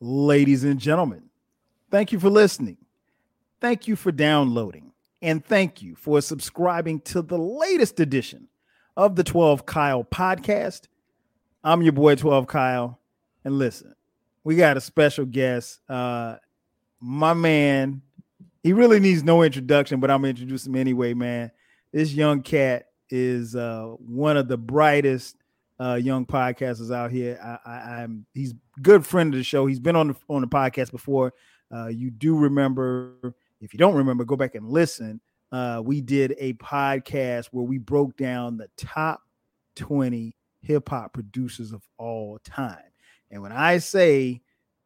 Ladies and gentlemen, thank you for listening. Thank you for downloading. And thank you for subscribing to the latest edition of the 12 Kyle podcast. I'm your boy, 12 Kyle. And listen, we got a special guest. Uh, my man, he really needs no introduction, but I'm gonna introduce him anyway, man. This young cat is uh, one of the brightest uh, young podcasters out here. I, am he's good friend of the show. He's been on the on the podcast before. Uh, you do remember? If you don't remember, go back and listen. Uh, we did a podcast where we broke down the top 20 hip hop producers of all time. And when I say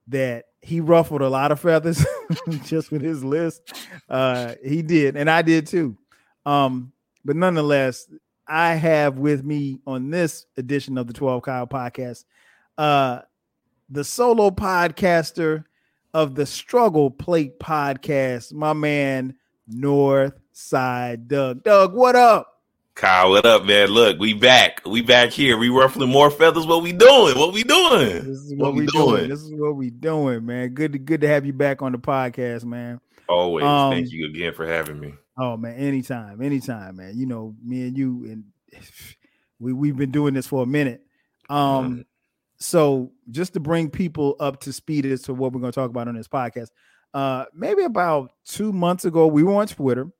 that he ruffled a lot of feathers just with his list, uh, he did, and I did too. Um, but nonetheless, I have with me on this edition of the 12 Kyle podcast, uh, the solo podcaster of the Struggle Plate podcast, my man North Side Doug. Doug, what up? Kyle, what up, man? Look, we back. We back here. We ruffling more feathers. What we doing? What we doing? This is what, what we doing? doing? This is what we doing, man. Good to good to have you back on the podcast, man. Always. Um, Thank you again for having me. Oh man, anytime, anytime, man. You know, me and you and we we've been doing this for a minute. Um, so just to bring people up to speed as to what we're going to talk about on this podcast. Uh, maybe about two months ago, we were on Twitter,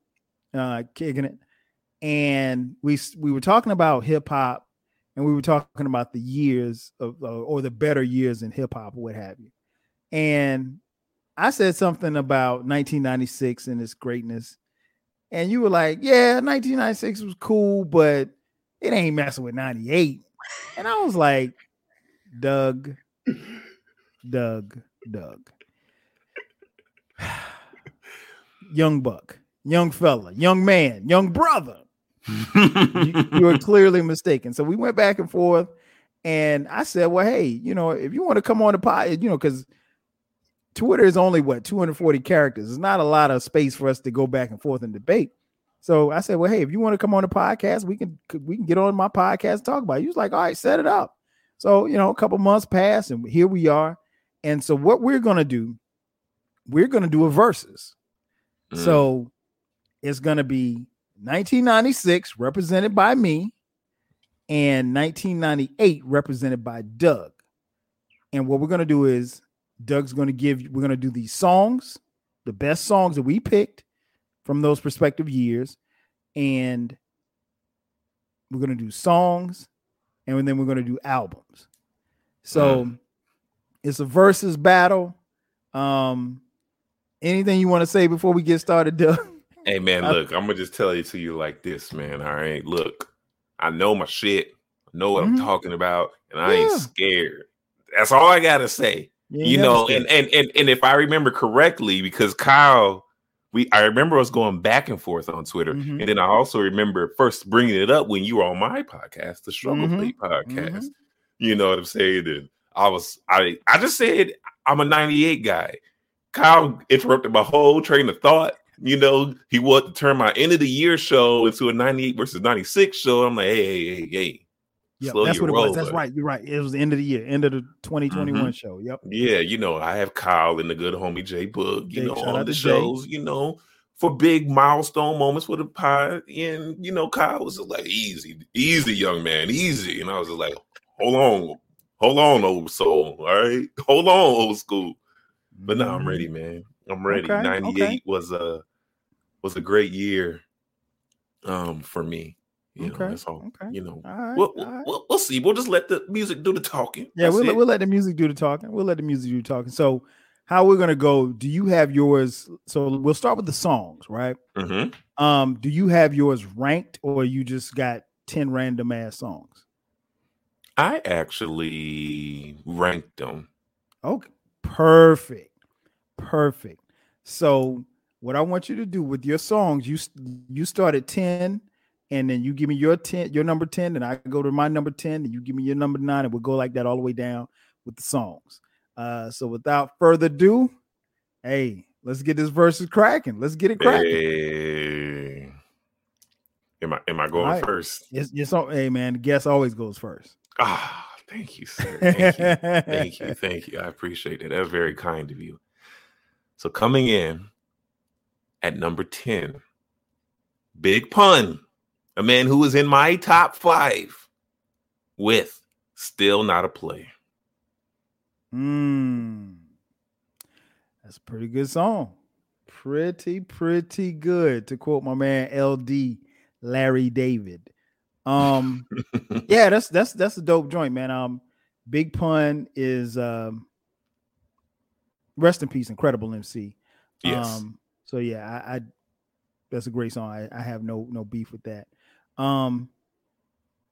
uh, kicking it, and we we were talking about hip hop, and we were talking about the years of uh, or the better years in hip hop, what have you. And I said something about 1996 and its greatness, and you were like, "Yeah, 1996 was cool, but it ain't messing with 98." And I was like, "Doug, Doug, Doug, young buck, young fella, young man, young brother." you, were clearly mistaken. So we went back and forth, and I said, "Well, hey, you know, if you want to come on the pod, you know, because." Twitter is only what 240 characters. It's not a lot of space for us to go back and forth and debate. So I said, well, hey, if you want to come on the podcast, we can we can get on my podcast and talk about it. He was like, all right, set it up. So you know, a couple months passed, and here we are. And so what we're gonna do, we're gonna do a versus. Mm. So it's gonna be 1996 represented by me, and 1998 represented by Doug. And what we're gonna do is Doug's going to give we're going to do these songs, the best songs that we picked from those respective years, and we're going to do songs, and then we're going to do albums. So mm. it's a versus battle. Um, anything you want to say before we get started, Doug? Hey man, look, I'm gonna just tell it to you like this, man. All right, look, I know my shit, I know what mm-hmm. I'm talking about, and I yeah. ain't scared. That's all I gotta say. You, you know, and, and and and if I remember correctly, because Kyle, we I remember us going back and forth on Twitter, mm-hmm. and then I also remember first bringing it up when you were on my podcast, the Struggle mm-hmm. Plate podcast. Mm-hmm. You know what I'm saying? And I was I I just said I'm a 98 guy. Kyle interrupted my whole train of thought. You know, he wanted to turn my end of the year show into a 98 versus 96 show. I'm like, hey, hey, hey, hey, yeah, that's what it was. That's right. You're right. It was the end of the year, end of the 2021 mm-hmm. show. Yep. Yeah, you know, I have Kyle and the good homie Jay Boog, you Jay, know, on the shows, Jay. you know, for big milestone moments with the pie. And you know, Kyle was like, easy, easy, young man, easy. And I was like, hold on, hold on, old soul. All right. Hold on, old school. But now I'm ready, mm-hmm. man. I'm ready. Okay, 98 okay. was a was a great year um for me. You okay. Know, that's all. Okay. You know, right, we'll, right. we'll, we'll, see. We'll just let the music do the talking. Yeah, we'll, we'll let the music do the talking. We'll let the music do the talking. So, how we're gonna go? Do you have yours? So we'll start with the songs, right? Mm-hmm. Um, do you have yours ranked, or you just got ten random ass songs? I actually ranked them. Okay, perfect, perfect. So, what I want you to do with your songs, you you start at ten and then you give me your 10 your number 10 and i go to my number 10 and you give me your number 9 and we'll go like that all the way down with the songs uh so without further ado hey let's get this verses cracking let's get it cracking hey. am i am i going right. first yes yes oh, hey man guest always goes first ah Thank you, sir. Thank you. thank you. Thank you. I appreciate it. That's very kind of you. So coming in at number 10, Big Pun, a man who is in my top five with Still Not a Player. Hmm. That's a pretty good song. Pretty, pretty good, to quote my man LD Larry David. Um, yeah, that's that's that's a dope joint, man. Um, Big Pun is um, rest in peace, incredible MC. Yes. Um, so yeah, I, I that's a great song. I, I have no no beef with that. Um,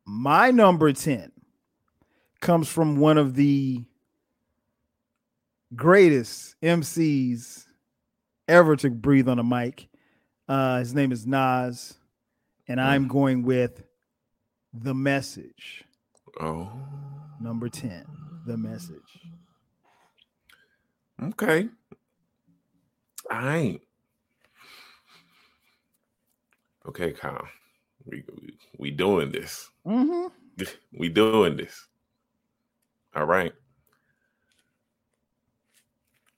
my number ten comes from one of the greatest MCs ever to breathe on a mic. Uh, his name is Nas, and I'm going with the message. Oh. Number 10, the message. Okay. All right. Okay, Kyle. We we, we doing this. Mm-hmm. We doing this. All right.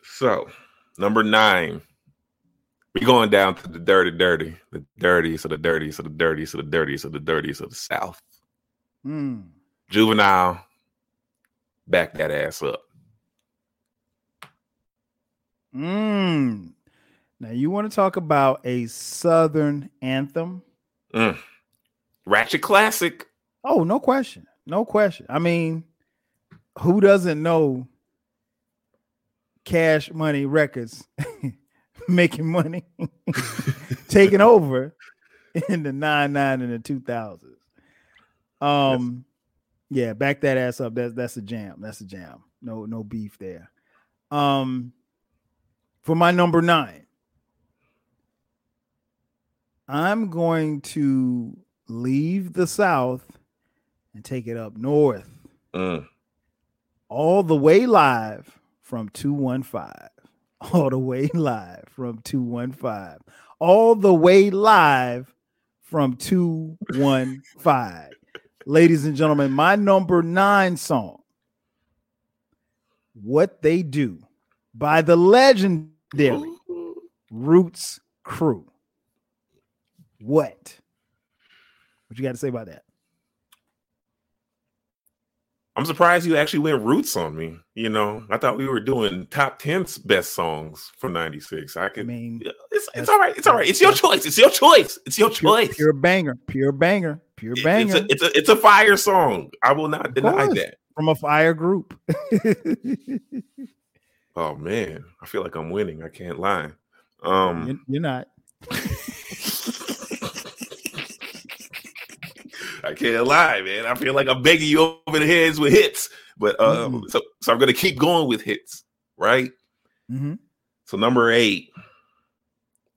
So, number nine, we going down to the dirty, dirty, the dirtiest of the dirtiest of the dirtiest of the dirtiest of the dirtiest of the South. Mm. Juvenile, back that ass up. Mm. Now you want to talk about a Southern anthem? Mm. Ratchet classic. Oh, no question, no question. I mean, who doesn't know Cash Money Records making money, taking over in the nine nine and the two thousands. Um, yeah, back that ass up. That's that's a jam. That's a jam. No no beef there. Um, for my number nine, I'm going to leave the South and take it up north. Mm. All the way live from 215 all the way live from 215. All the way live from 215. Ladies and gentlemen, my number nine song, What They Do by the legendary Roots Crew. What? What you got to say about that? I'm surprised you actually went roots on me. You know, I thought we were doing top 10's best songs from 96. I could I mean it's, it's all right. It's all right. It's your choice. It's your choice. It's your choice. Pure, pure banger. Pure banger. Pure banger. It's a, it's a, it's a fire song. I will not deny that. From a fire group. oh man, I feel like I'm winning. I can't lie. Um you're, you're not. I can't lie, man. I feel like I'm begging you over the heads with hits, but um, mm-hmm. so so I'm gonna keep going with hits, right? Mm-hmm. So number eight,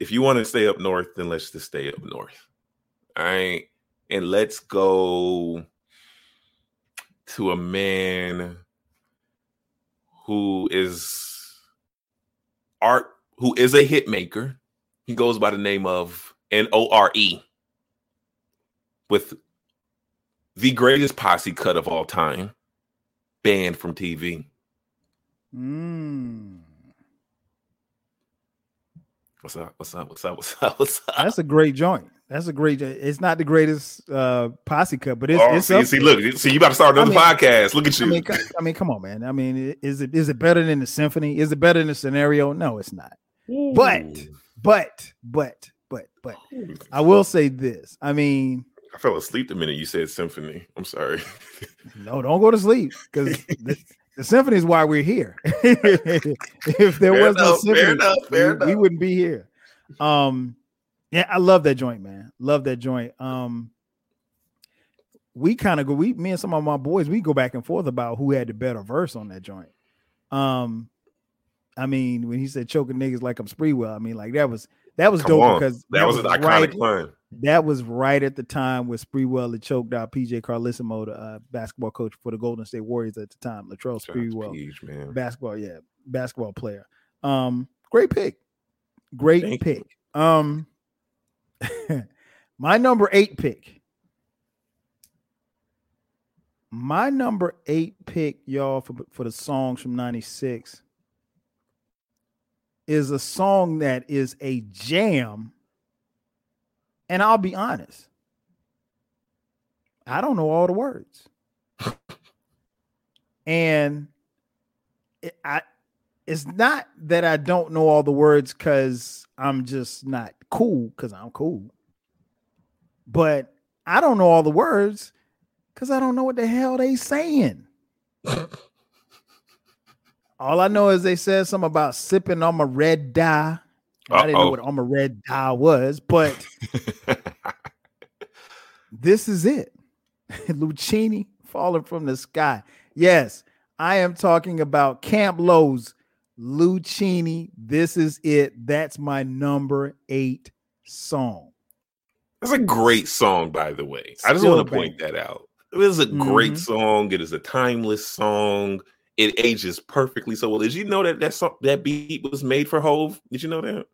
if you want to stay up north, then let's just stay up north. All right, and let's go to a man who is art, who is a hit maker. He goes by the name of N O R E with the greatest posse cut of all time, banned from TV. Mm. What's up? What's up? What's up? What's up? What's up? That's a great joint. That's a great. It's not the greatest uh, posse cut, but it's. Oh, it's see, see, look, see, you about to start another I mean, podcast. Look at you. I mean, I mean, come on, man. I mean, is it is it better than the symphony? Is it better than the scenario? No, it's not. Ooh. But, but, but, but, but, I will say this. I mean, I fell asleep the minute you said symphony. I'm sorry. no, don't go to sleep because the, the, symphony is why we're here. if there fair was enough, no symphony, fair enough, fair we, we wouldn't be here. Um, yeah, I love that joint, man. Love that joint. Um, we kind of go. We, me and some of my boys, we go back and forth about who had the better verse on that joint. Um, I mean, when he said choking niggas like I'm Sprewell, I mean, like that was that was Come dope on. because that, that was, was, an iconic right, line. That was right at the time where Sprewell had choked out PJ Carlesimo, the uh, basketball coach for the Golden State Warriors at the time. Latrell Sprewell, basketball, yeah, basketball player. Um, great pick, great Thank pick. You. Um, my number eight pick My number eight pick, y'all, for, for the songs from 96 is a song that is a jam. And I'll be honest, I don't know all the words. and it, I it's not that I don't know all the words because I'm just not cool because I'm cool. But I don't know all the words because I don't know what the hell they saying. all I know is they said something about sipping on my red dye. I didn't know what my red dye was, but this is it. Luchini falling from the sky. Yes, I am talking about Camp Lo's Luchini. This is it. That's my number eight song. That's a great song, by the way. Still I just want to point that out. It is a great mm-hmm. song. It is a timeless song. It ages perfectly so well. Did you know that that song, that beat was made for Hove? Did you know that?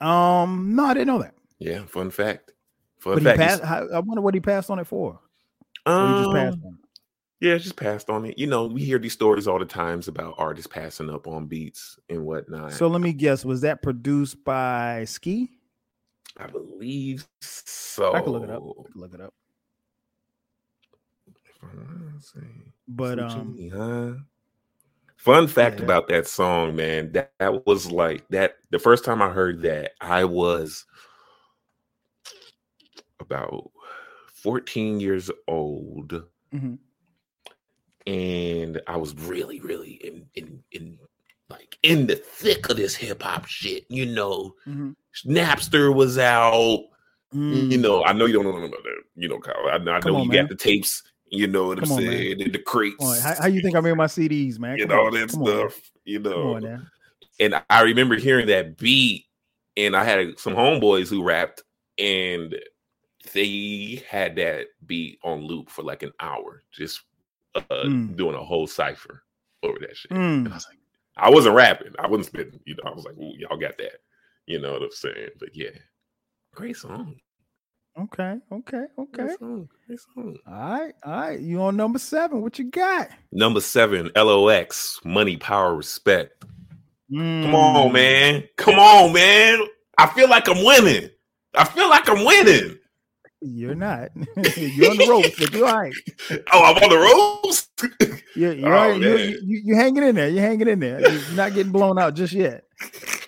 Um, no, I didn't know that. Yeah, fun fact. Fun but fact. Passed, I wonder what he passed on it for. Um, just passed on it? Yeah, just passed on it. You know, we hear these stories all the times about artists passing up on beats and whatnot. So let me guess, was that produced by Ski? I believe so. I can look it up. look it up. But um, huh? Fun fact yeah. about that song, man. That, that was like that. The first time I heard that, I was about 14 years old. Mm-hmm. And I was really, really in in in like in the thick of this hip hop shit, you know. Mm-hmm. Napster was out. Mm. You know, I know you don't know about that. You know, Kyle. I, I know on, you man. got the tapes. You know what I'm on, saying? In the crates. How, how, you think I made my CDs, man? You know that stuff. You know. and I remember hearing that beat, and I had some homeboys who rapped, and they had that beat on loop for like an hour, just uh, mm. doing a whole cipher over that shit. Mm. And I was like, I wasn't rapping. I wasn't spitting. You know, I was like, y'all got that. You know what I'm saying? But yeah, great song. Okay, okay, okay. Great song. Great song. All right, all right. You on number seven? What you got? Number seven, LOX, Money, Power, Respect. Mm. Come on, man. Come on, man. I feel like I'm winning. I feel like I'm winning. You're not. you're on the ropes, but you're all right. Oh, I'm on the ropes. you're, you're, oh, right. you're, you, you're hanging in there. You're hanging in there. You're not getting blown out just yet.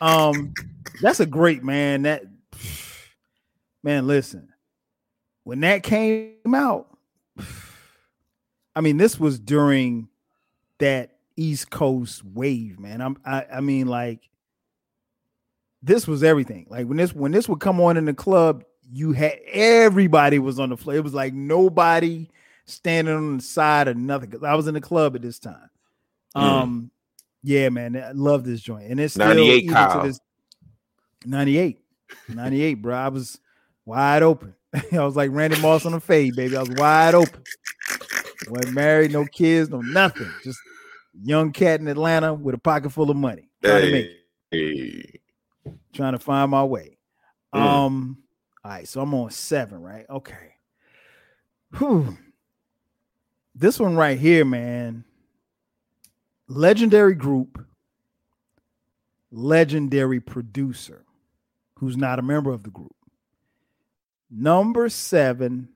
Um, that's a great man. That man, listen, when that came out, I mean, this was during that East Coast wave, man. I'm, I, I mean, like, this was everything. Like when this when this would come on in the club, you had everybody was on the floor. It was like nobody standing on the side or nothing. Cause I was in the club at this time. Mm. Um, yeah, man, I love this joint, and it's 98 Kyle. This, 98. 98, bro. I was wide open. I was like Randy Moss on the fade, baby. I was wide open. Wasn't married, no kids, no nothing. Just young cat in Atlanta with a pocket full of money. Trying hey. to make it. Hey. Trying to find my way. Mm. Um, all right, so I'm on seven, right? Okay. Whew. This one right here, man. Legendary group, legendary producer who's not a member of the group. Number seven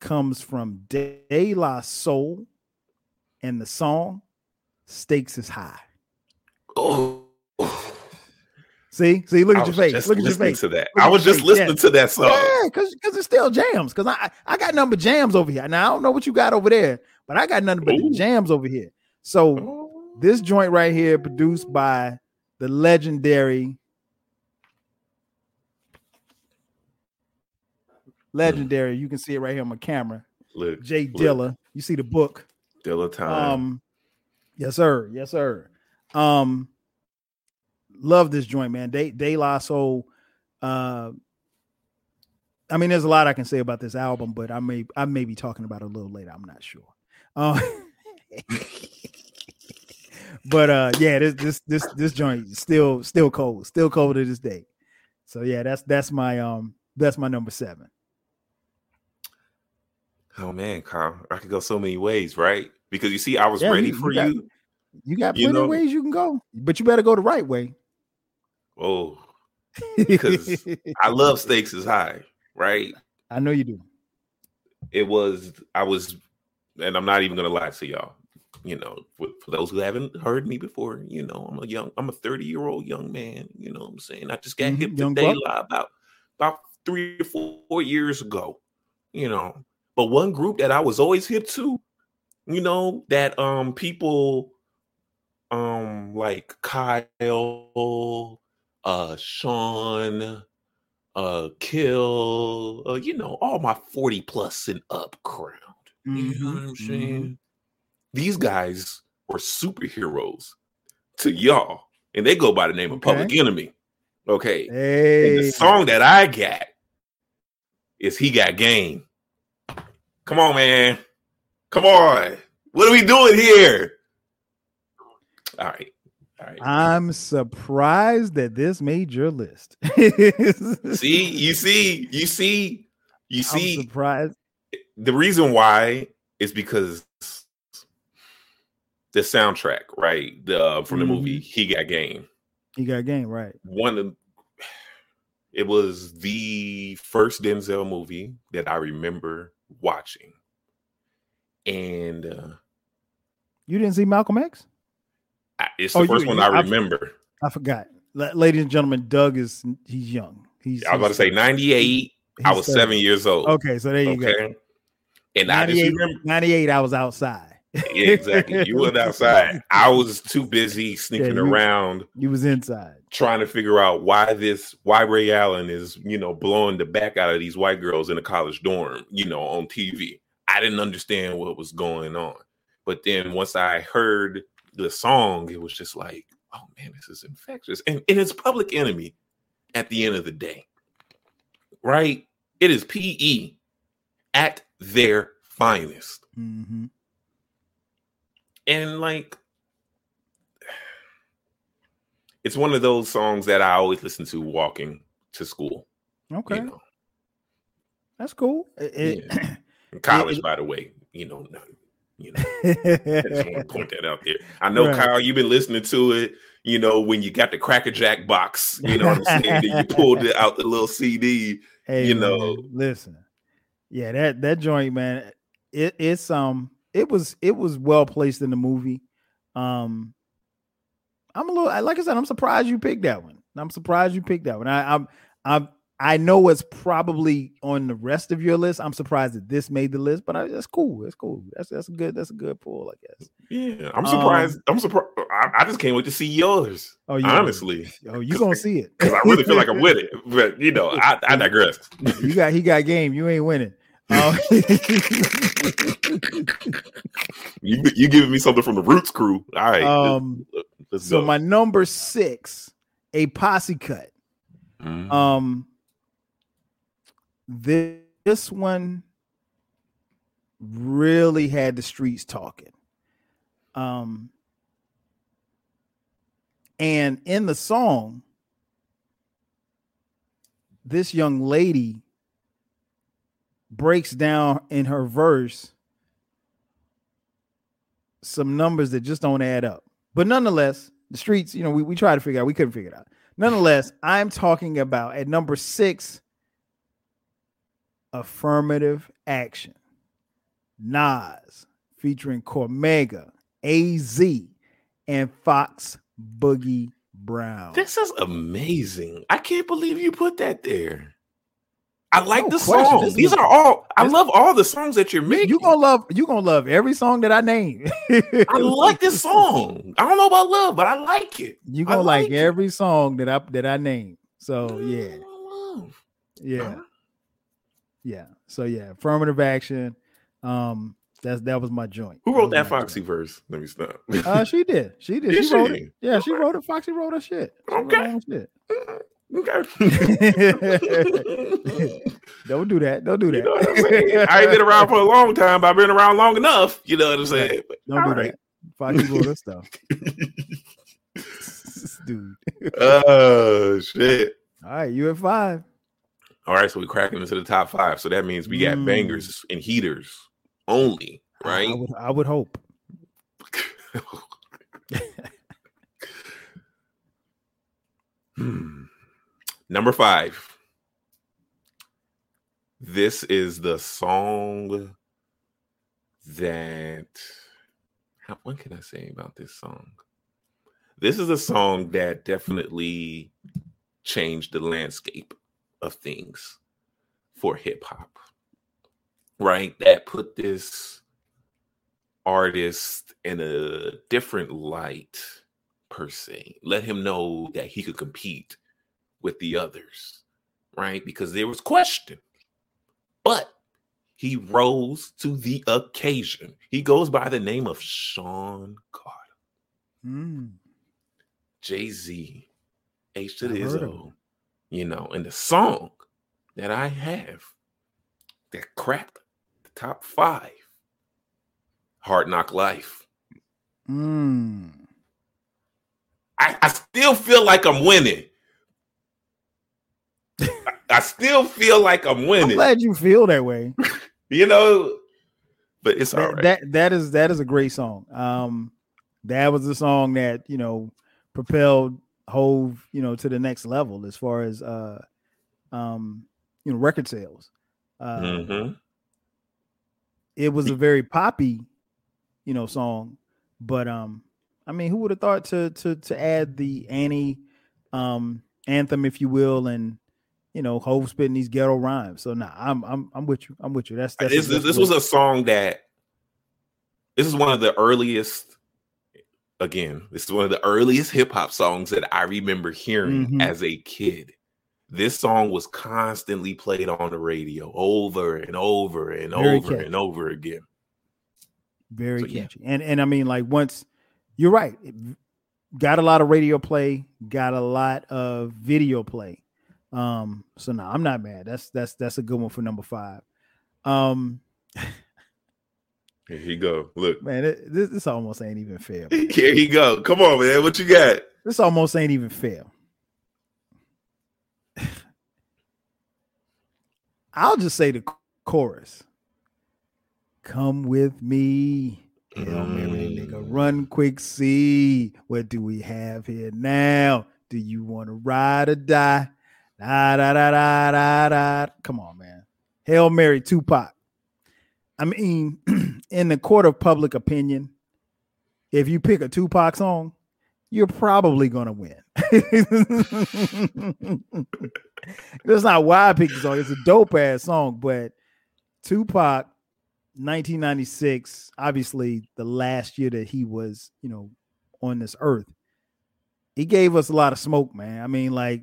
comes from De La Soul, and the song "Stakes is High." Oh, see, see, look at your face. Look at your face. To that, I was just face. listening yeah. to that song. Yeah, because because it's still jams. Because I I got number jams over here. Now I don't know what you got over there, but I got nothing but Ooh. the jams over here. So oh. this joint right here, produced by the legendary legendary. You can see it right here on my camera. Look, J Dilla. You see the book. Dilla time. Um, yes, sir. Yes, sir. Um, love this joint, man. De, De La Soul. Uh, I mean, there's a lot I can say about this album, but I may I may be talking about it a little later. I'm not sure. Uh, but uh, yeah, this this this this joint still still cold, still cold to this day. So yeah, that's that's my um that's my number seven. Oh man, Kyle, I could go so many ways, right? Because you see, I was yeah, ready you, for you. Got, you. you got plenty know? of ways you can go, but you better go the right way. Oh, because I love stakes is high, right? I know you do. It was I was, and I'm not even gonna lie to y'all. You know, for, for those who haven't heard me before, you know, I'm a young, I'm a 30 year old young man. You know what I'm saying? I just got mm-hmm, hip to De La about about three or four years ago. You know, but one group that I was always hip to, you know, that um people um like Kyle, uh Sean, uh Kill, uh, you know, all my 40 plus and up crowd. Mm-hmm. You know what I'm mm-hmm. saying? Mm-hmm. These guys were superheroes to y'all, and they go by the name of Public Enemy. Okay. Hey. And the song that I got is He Got Game. Come on, man. Come on. What are we doing here? All right. All right. I'm surprised that this made your list. see, you see, you see, you see. I'm surprised. The reason why is because the soundtrack, right? The uh, from the mm-hmm. movie He Got Game. He Got Game, right? One of it was the first Denzel movie that I remember watching. And uh you didn't see Malcolm X? I, it's the oh, first you, one I, I remember. I forgot. Ladies and gentlemen, Doug is he's young. He's I was about to say 98. I was seven. seven years old. Okay, so there you okay. go. And I just remember 98, I was outside. Yeah, exactly. You went outside. I was too busy sneaking yeah, you, around. You was inside trying to figure out why this why Ray Allen is, you know, blowing the back out of these white girls in a college dorm, you know, on TV. I didn't understand what was going on. But then once I heard the song, it was just like, oh man, this is infectious. And, and it's public enemy at the end of the day. Right? It is PE at their finest. Mm-hmm. And like, it's one of those songs that I always listen to walking to school. Okay. You know? That's cool. It, yeah. college, it, by the way, you know, you know, I just want to point that out there. I know, right. Kyle, you've been listening to it. You know, when you got the Cracker Jack box, you know what I'm saying? you pulled it out the little CD. Hey, you know, man, listen, yeah, that that joint, man, it, it's um it was it was well placed in the movie. Um, I'm a little like I said, I'm surprised you picked that one. I'm surprised you picked that one. I, I'm I'm I know it's probably on the rest of your list. I'm surprised that this made the list, but I, that's cool. That's cool. That's that's a good. That's a good pull, I guess. Yeah, I'm surprised. Um, I'm surprised. I, I, just can't wait to see yours. Oh, yeah. Honestly, oh, you gonna see it? Because I really feel like I'm with it. But you know, I, I digress. you got he got game. You ain't winning. Uh, you you giving me something from the Roots crew? All right. Um. Let's so go. my number six, a posse cut. Mm-hmm. Um. This, this one really had the streets talking. Um. And in the song, this young lady breaks down in her verse some numbers that just don't add up. But nonetheless, the streets, you know, we, we try to figure out, we couldn't figure it out. Nonetheless, I'm talking about at number six, affirmative action. Nas featuring Cormega, AZ, and Fox Boogie Brown. This is amazing. I can't believe you put that there. I like no the songs. These are all. I love all the songs that you're making. You gonna love. You gonna love every song that I name. I like this song. I don't know about love, but I like it. You gonna like, like every song that I that I name. So yeah, yeah, yeah. So yeah, affirmative action. Um, that's that was my joint. Who wrote that, that Foxy joint. verse? Let me stop. uh, she did. She did. did she, she, wrote it. Yeah, she wrote it. Foxy wrote her shit. She okay. Shit. Okay. Don't do that. Don't do that. You know I ain't been around for a long time, but I've been around long enough. You know what I'm saying? Don't do right. that. Find you this stuff. Dude. Oh shit. All right, you at five. All right, so we're cracking into the top five. So that means we got mm. bangers and heaters only, right? I, I would, I would hope. hmm. Number five. This is the song that. How, what can I say about this song? This is a song that definitely changed the landscape of things for hip hop, right? That put this artist in a different light, per se. Let him know that he could compete with the others, right? Because there was question, but he rose to the occasion. He goes by the name of Sean Carter. Mm. Jay Z, H to the Izzo, you know, and the song that I have that cracked the top five, Hard Knock Life. Mm. I, I still feel like I'm winning. I, still feel like I'm winning. I'm glad you feel that way. you know, but it's that, all right. That that is that is a great song. Um, that was the song that you know propelled Hove, you know, to the next level as far as uh um you know record sales. Uh, mm-hmm. It was a very poppy, you know, song, but um, I mean, who would have thought to to to add the Annie um anthem, if you will, and you know, Hove spitting these ghetto rhymes. So nah, I'm I'm I'm with you. I'm with you. That's, that's this, this was a song that this is one of the earliest again, this is one of the earliest hip hop songs that I remember hearing mm-hmm. as a kid. This song was constantly played on the radio over and over and Very over catchy. and over again. Very so, catchy. Yeah. And and I mean, like once you're right, got a lot of radio play, got a lot of video play. Um, so no, I'm not mad. That's that's that's a good one for number five. Um Here you go. Look, man, it, this, this almost ain't even fair. Here you go. Come on, man. What you got? This almost ain't even fair. I'll just say the chorus. Come with me. Hail Mary, nigga, mm. run quick, see what do we have here now? Do you want to ride or die? Da, da, da, da, da, da. Come on, man. Hail Mary, Tupac. I mean, in the court of public opinion, if you pick a Tupac song, you're probably gonna win. That's not why I picked the song. It's a dope ass song, but Tupac, 1996, obviously the last year that he was, you know, on this earth, he gave us a lot of smoke, man. I mean, like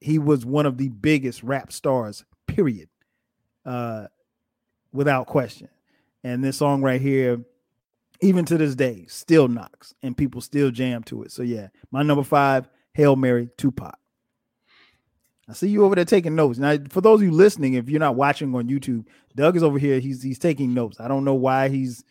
he was one of the biggest rap stars, period. Uh, without question. And this song right here, even to this day, still knocks and people still jam to it. So yeah, my number five, Hail Mary, Tupac. I see you over there taking notes. Now, for those of you listening, if you're not watching on YouTube, Doug is over here. He's he's taking notes. I don't know why he's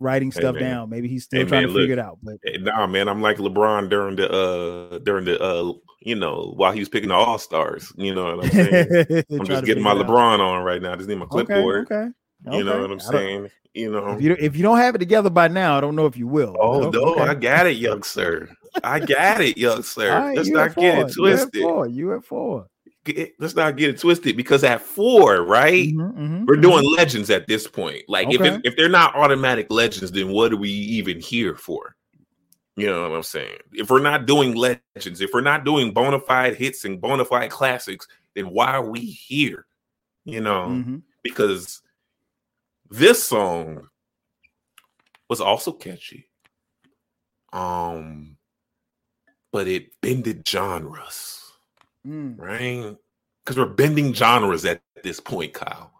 writing stuff hey, down. Maybe he's still hey, trying man, to look, figure it out. But hey, nah, man, I'm like LeBron during the uh during the uh you know while he was picking the All Stars. You know what I'm saying? I'm just getting my LeBron on right now. I just need my clipboard. Okay. okay. Okay. You know what I'm saying? You know, if you, if you don't have it together by now, I don't know if you will. Oh no, okay. I got it, young sir. I got it, young sir. Right, let's not get it twisted. You at four. You at four. Get, let's not get it twisted because at four, right? Mm-hmm, mm-hmm, we're doing mm-hmm. legends at this point. Like okay. if if they're not automatic legends, then what are we even here for? You know what I'm saying? If we're not doing legends, if we're not doing bona fide hits and bona fide classics, then why are we here? You know, mm-hmm. because this song was also catchy. Um, but it bended genres, mm. right? Because we're bending genres at this point, Kyle.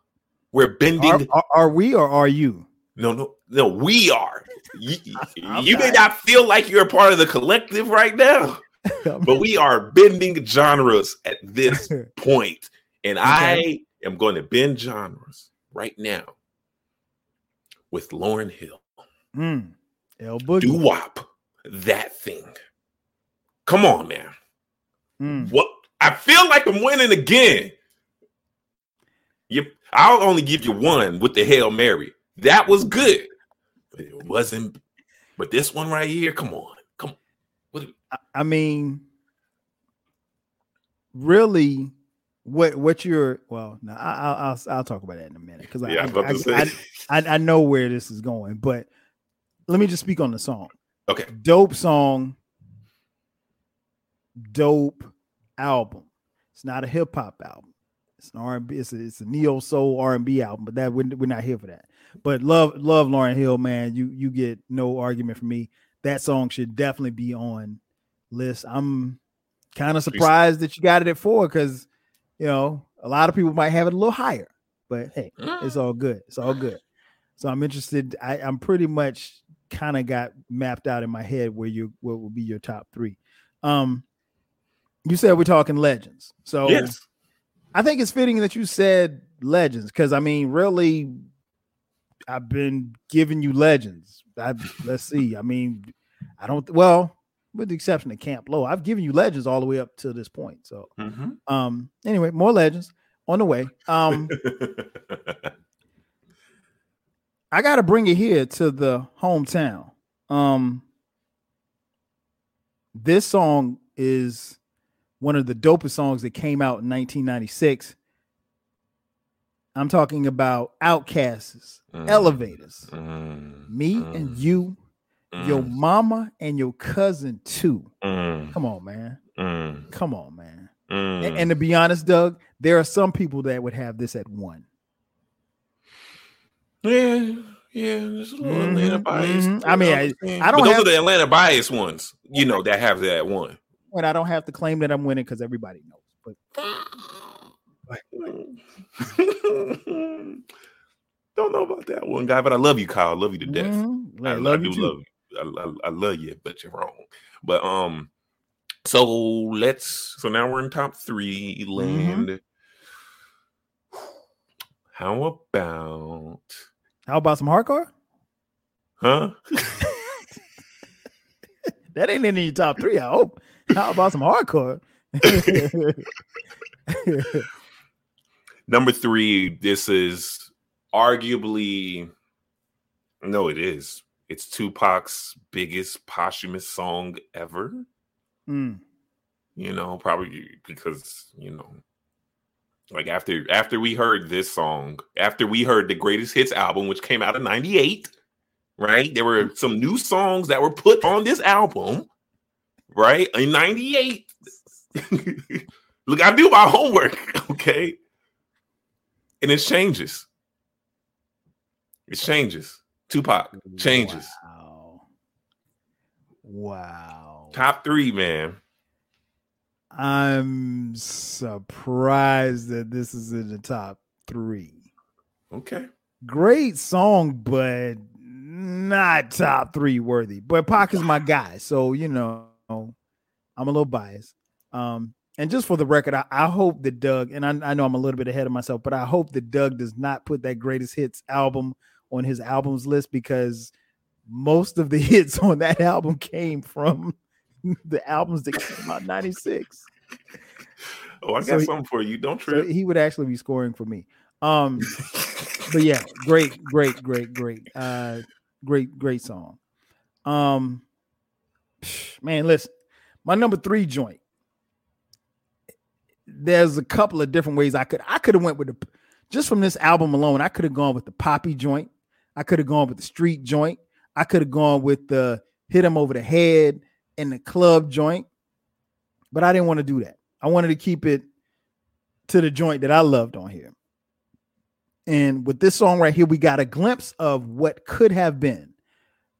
We're bending. Are, are, are we or are you? No, no, no. We are. You, you may not feel like you're a part of the collective right now, but we are bending genres at this point, and okay. I am going to bend genres right now with Lauryn Hill. Mm. L Boogie. Doo wop. That thing. Come on, man. Mm. What? I feel like I'm winning again. Yep. I'll only give you one with the Hail Mary. That was good. It wasn't. But this one right here, come on. Come on. What I mean, really, what what you're well, no, I, will I'll talk about that in a minute because yeah, I, I, I, I know where this is going, but let me just speak on the song. Okay, dope song, dope album. It's not a hip hop album. It's an R and B. It's a, it's a neo soul R and B album, but that we're, we're not here for that. But love love Lauryn Hill, man. You you get no argument from me. That song should definitely be on list. I'm kind of surprised that you got it at four because you know a lot of people might have it a little higher. But hey, it's all good. It's all good. So I'm interested. I, I'm pretty much kind of got mapped out in my head where you what will be your top three. Um, you said we're talking legends, so yes. I think it's fitting that you said legends because I mean, really, I've been giving you legends. I, let's see. I mean, I don't. Well, with the exception of Camp Lo, I've given you legends all the way up to this point. So, mm-hmm. um, anyway, more legends on the way. Um, I got to bring it here to the hometown. Um, this song is one of the dopest songs that came out in 1996. I'm talking about OutKast's, mm. Elevators, mm. me mm. and you, your mm. mama and your cousin too. Mm. Come on, man. Mm. Come on, man. And, and, to be honest, Doug, there are some people that would have this at one. Yeah, yeah, there's a little mm-hmm, Atlanta bias. Mm-hmm. I mean, I, I don't. But those are the Atlanta bias ones, you know, that have that one. When I don't have to claim that I'm winning because everybody knows. But Don't know about that one guy, but I love you, Kyle. I love you to death. Mm-hmm. I, I, love I you. Love you. I, I, I, love you, but you're wrong. But um, so let's. So now we're in top three land. Mm-hmm. How about? How about some hardcore? Huh? that ain't in your top three. I hope. How about some hardcore? Number three, this is arguably, no, it is. It's Tupac's biggest posthumous song ever. Mm. You know, probably because, you know, like after after we heard this song, after we heard the greatest hits album, which came out in 98, right? There were some new songs that were put on this album, right? In 98. Look, I do my homework, okay? And it changes. It changes. Tupac changes. Wow. Wow. Top three, man. I'm surprised that this is in the top three. Okay. Great song, but not top three worthy. But Pac is my guy, so you know I'm a little biased. Um, and just for the record, I, I hope that Doug, and I, I, know I'm a little bit ahead of myself, but I hope that Doug does not put that greatest hits album on his albums list because most of the hits on that album came from the albums that came out 96. Oh, I got so something for you. Don't trip. So he would actually be scoring for me. Um, but yeah, great, great, great, great, uh, great, great song. Um, man, listen, my number three joint there's a couple of different ways I could I could have went with the just from this album alone, I could have gone with the poppy joint. I could have gone with the street joint. I could have gone with the hit him over the head and the club joint. But I didn't want to do that. I wanted to keep it to the joint that I loved on here. And with this song right here, we got a glimpse of what could have been.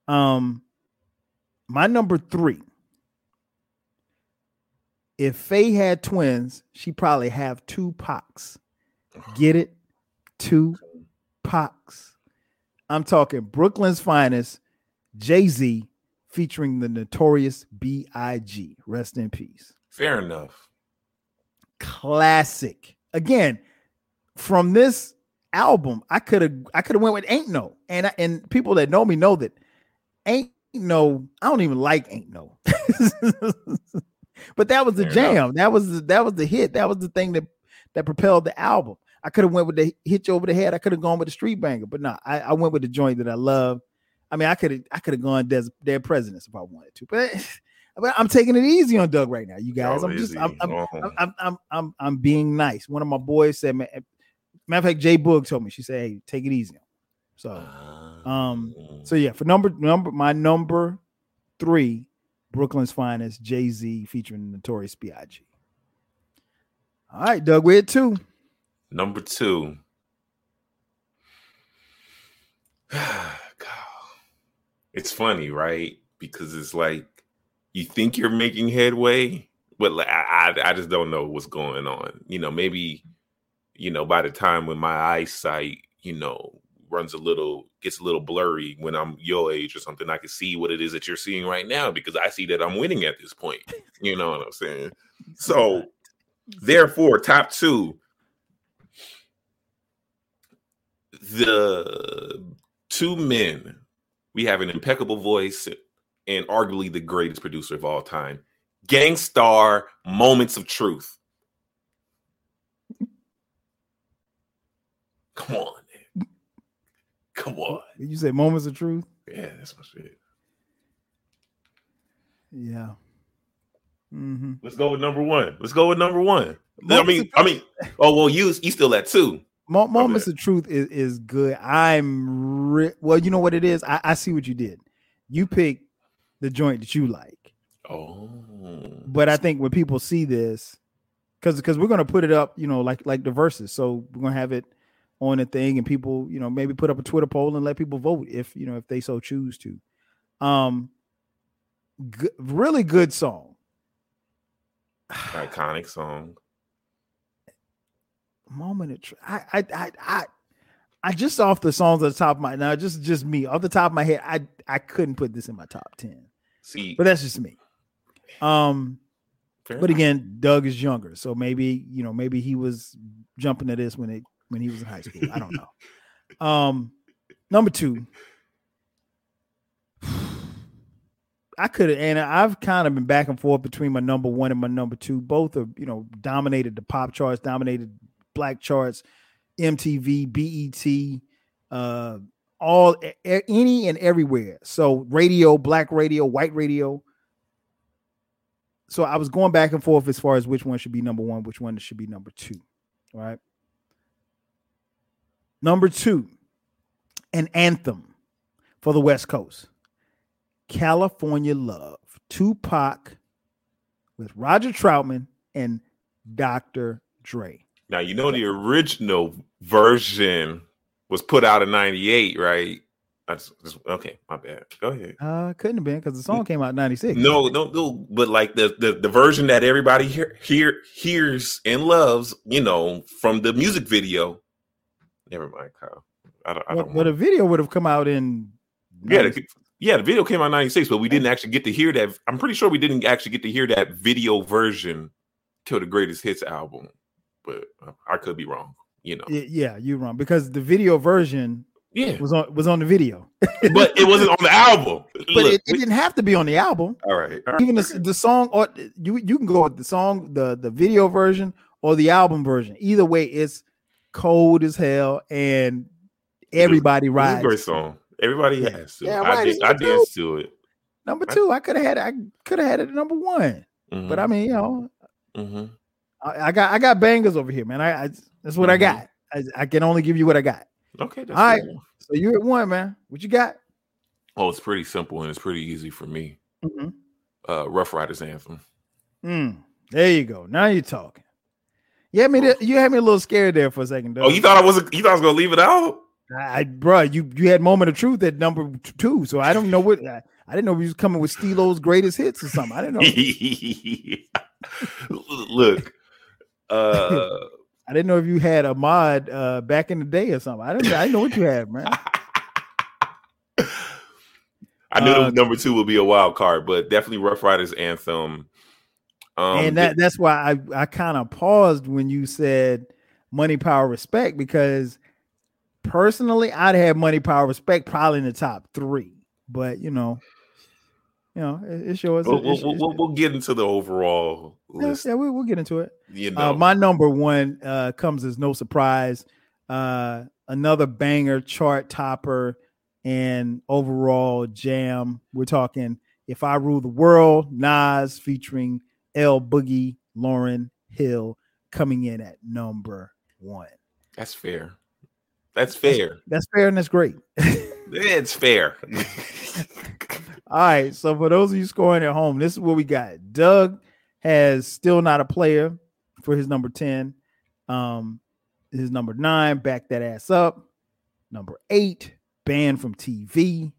Um, my number three if Faye had twins, she probably have two Pacs. Get it? Two Pacs. I'm talking Brooklyn's finest, Jay Z, featuring the notorious B.I.G. Rest in peace. Fair enough. Classic. Again, from this album, I could have I could have went with Ain't No, and I, and people that know me know that Ain't No. I don't even like Ain't No. But that was the jam. That was the, that was the hit. That was the thing that that propelled the album. I could have went with the hit you over the head. I could have gone with the street banger, but no, I, I went with the joint that I love. I mean, I could have I could have gone des, dead presidents if I wanted to, but, but I'm taking it easy on Doug right now, you guys. Oh, I'm just I'm I'm, oh. I'm I'm, I'm I'm being nice. One of my boys said, man, matter of fact, Jay Boog told me she said, "Hey, take it easy." So, um, so yeah, for number number my number three, Brooklyn's finest, Jay Z featuring Notorious B.I.G. All right, Doug, we're at two. Number two. God. it's funny, right? Because it's like you think you're making headway, but like, I, I just don't know what's going on. You know, maybe you know by the time when my eyesight, you know, runs a little gets a little blurry when I'm your age or something, I can see what it is that you're seeing right now because I see that I'm winning at this point. You know what I'm saying? So therefore, top two. The two men, we have an impeccable voice and arguably the greatest producer of all time. Gang Starr, Moments of Truth. Come on. Come on. You say moments of truth? Yeah, that's my shit. Yeah. Mm-hmm. Let's go with number one. Let's go with number one. Moments I mean, I mean, oh well, you you still at two. Moments of truth is, is good. I'm re- well, you know what it is. I, I see what you did. You pick the joint that you like. Oh, but I think when people see this, because because we're gonna put it up, you know, like like the verses. So we're gonna have it on a thing and people, you know, maybe put up a Twitter poll and let people vote if, you know, if they so choose to. Um g- really good song. Iconic song. Moment of tr- I, I I I I just off the songs at the top of my now just just me off the top of my head I I couldn't put this in my top 10. See. But that's just me. Um Fair but enough. again, Doug is younger, so maybe you know, maybe he was jumping to this when it when he was in high school. I don't know. Um, number two, I could have, and I've kind of been back and forth between my number one and my number two. Both are, you know, dominated the pop charts, dominated black charts, MTV, BET, uh, all any and everywhere. So radio, black radio, white radio. So I was going back and forth as far as which one should be number one, which one should be number two. Right. Number two, an anthem for the West Coast California Love, Tupac with Roger Troutman and Dr. Dre. Now, you know, the original version was put out in 98, right? Okay. My bad. Go ahead. Uh, couldn't have been because the song came out in '96. No, no, no. But like the the, the version that everybody hear, hear hears and loves, you know, from the music video, Never mind, Kyle. I don't. I don't but, a video would have come out in. Yeah, the, yeah. The video came out '96, but we didn't actually get to hear that. I'm pretty sure we didn't actually get to hear that video version till the greatest hits album. But um, I could be wrong. You know. Yeah, you're wrong because the video version yeah was on was on the video but it wasn't on the album but Look, it, it, didn't have to be on the album all right, all right. even the, the song or you you can go with the song the the video version or the album version either way it's cold as hell, and everybody it's, rides. It's a great song. Everybody yeah. has to. Yeah, I, did, I danced to it. Number two, I could have had. I could have had it at number one, mm-hmm. but I mean, you know, mm-hmm. I, I, got I got bangers over here, man. I, I that's what mm-hmm. I got. I, I, can only give you what I got. Okay, all right. Cool. So you're at one, man. What you got? Oh, it's pretty simple and it's pretty easy for me. Mm-hmm. Uh, Ruff Ryders anthem. Mm, there you go. Now you're talking. You had me. You had me a little scared there for a second. Though. Oh, you thought I was. You thought I was gonna leave it out? I, bro, you you had moment of truth at number two, so I don't know what. I, I didn't know if he was coming with Stilo's greatest hits or something. I didn't know. Look, uh, I didn't know if you had a mod uh, back in the day or something. I didn't. I didn't know what you had, man. I knew uh, number two would be a wild card, but definitely Ruff Ryders anthem um, and that, that's why I, I kind of paused when you said money, power, respect, because personally, I'd have money, power, respect probably in the top three. But you know, you know, it's yours. We'll, it's, we'll, we'll, we'll, get into the overall list. Yeah, yeah we, will get into it. You uh, know, uh, my number one uh, comes as no surprise. Uh, another banger, chart topper, and overall jam. We're talking "If I Rule the World," Nas featuring L Boogie, Lauryn Hill, coming in at number one. That's fair. That's fair. That's, that's fair and that's great. it's fair. All right. So for those of you scoring at home, this is what we got. Doug has still not a player for his number 10. Um, his number nine, back that ass up. Number eight, banned from TV.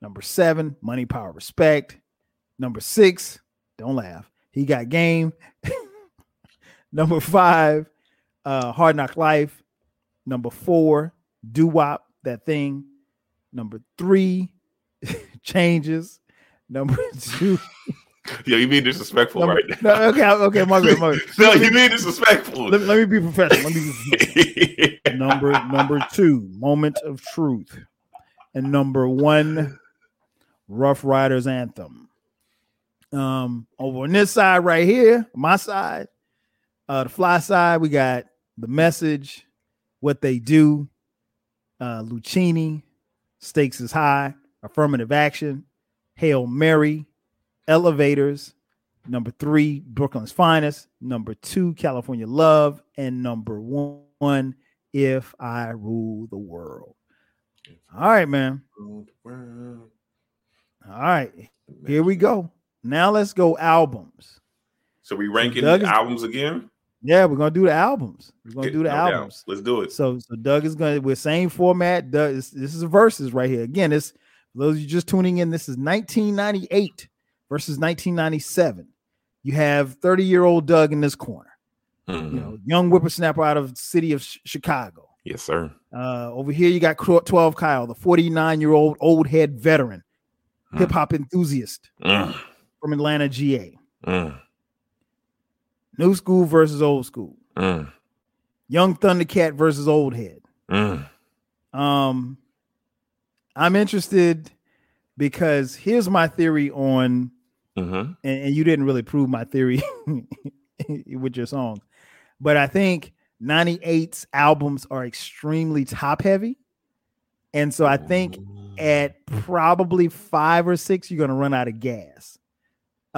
Number seven, money, power, respect. Number six, don't laugh. He got game. Number five, uh, Hard Knock Life. Number four, Doo Wop, that thing. Number three, Changes. Number two. Yeah, you mean disrespectful number, right now. No, okay, okay, my bad, my bad. no, you mean disrespectful. Let, let, me be professional. Let me be number number two, moment of truth, and number one, Ruff Ryders anthem. Um, over on this side right here, my side, uh, the fly side, we got the message, what they do, uh, Luchini, stakes is high, affirmative action, Hail Mary, elevators, number three, Brooklyn's finest, number two, California love, and number one, if I rule the world. All right, man. All right, here we go. Now let's go albums. So we ranking the albums again? Yeah, we're gonna do the albums. We're gonna do the no albums. Doubt. Let's do it. So, so Doug is gonna with same format. Doug, this, this is verses right here. Again, this those of you just tuning in. This is 1998 versus 1997. You have 30 year old Doug in this corner. Mm-hmm. You know, young whippersnapper out of the city of sh- Chicago. Yes, sir. Uh, over here, you got 12 Kyle, the 49 year old old head veteran, mm. hip hop enthusiast mm. From Atlanta, GA. Mm. New school versus old school. Mm. Young Thundercat versus old head. Mm. Um, I'm interested because here's my theory on, mm-hmm. and, and, you didn't really prove my theory with your songs, but I think 98's albums are extremely top heavy. And so I think at probably five or six, you're going to run out of gas.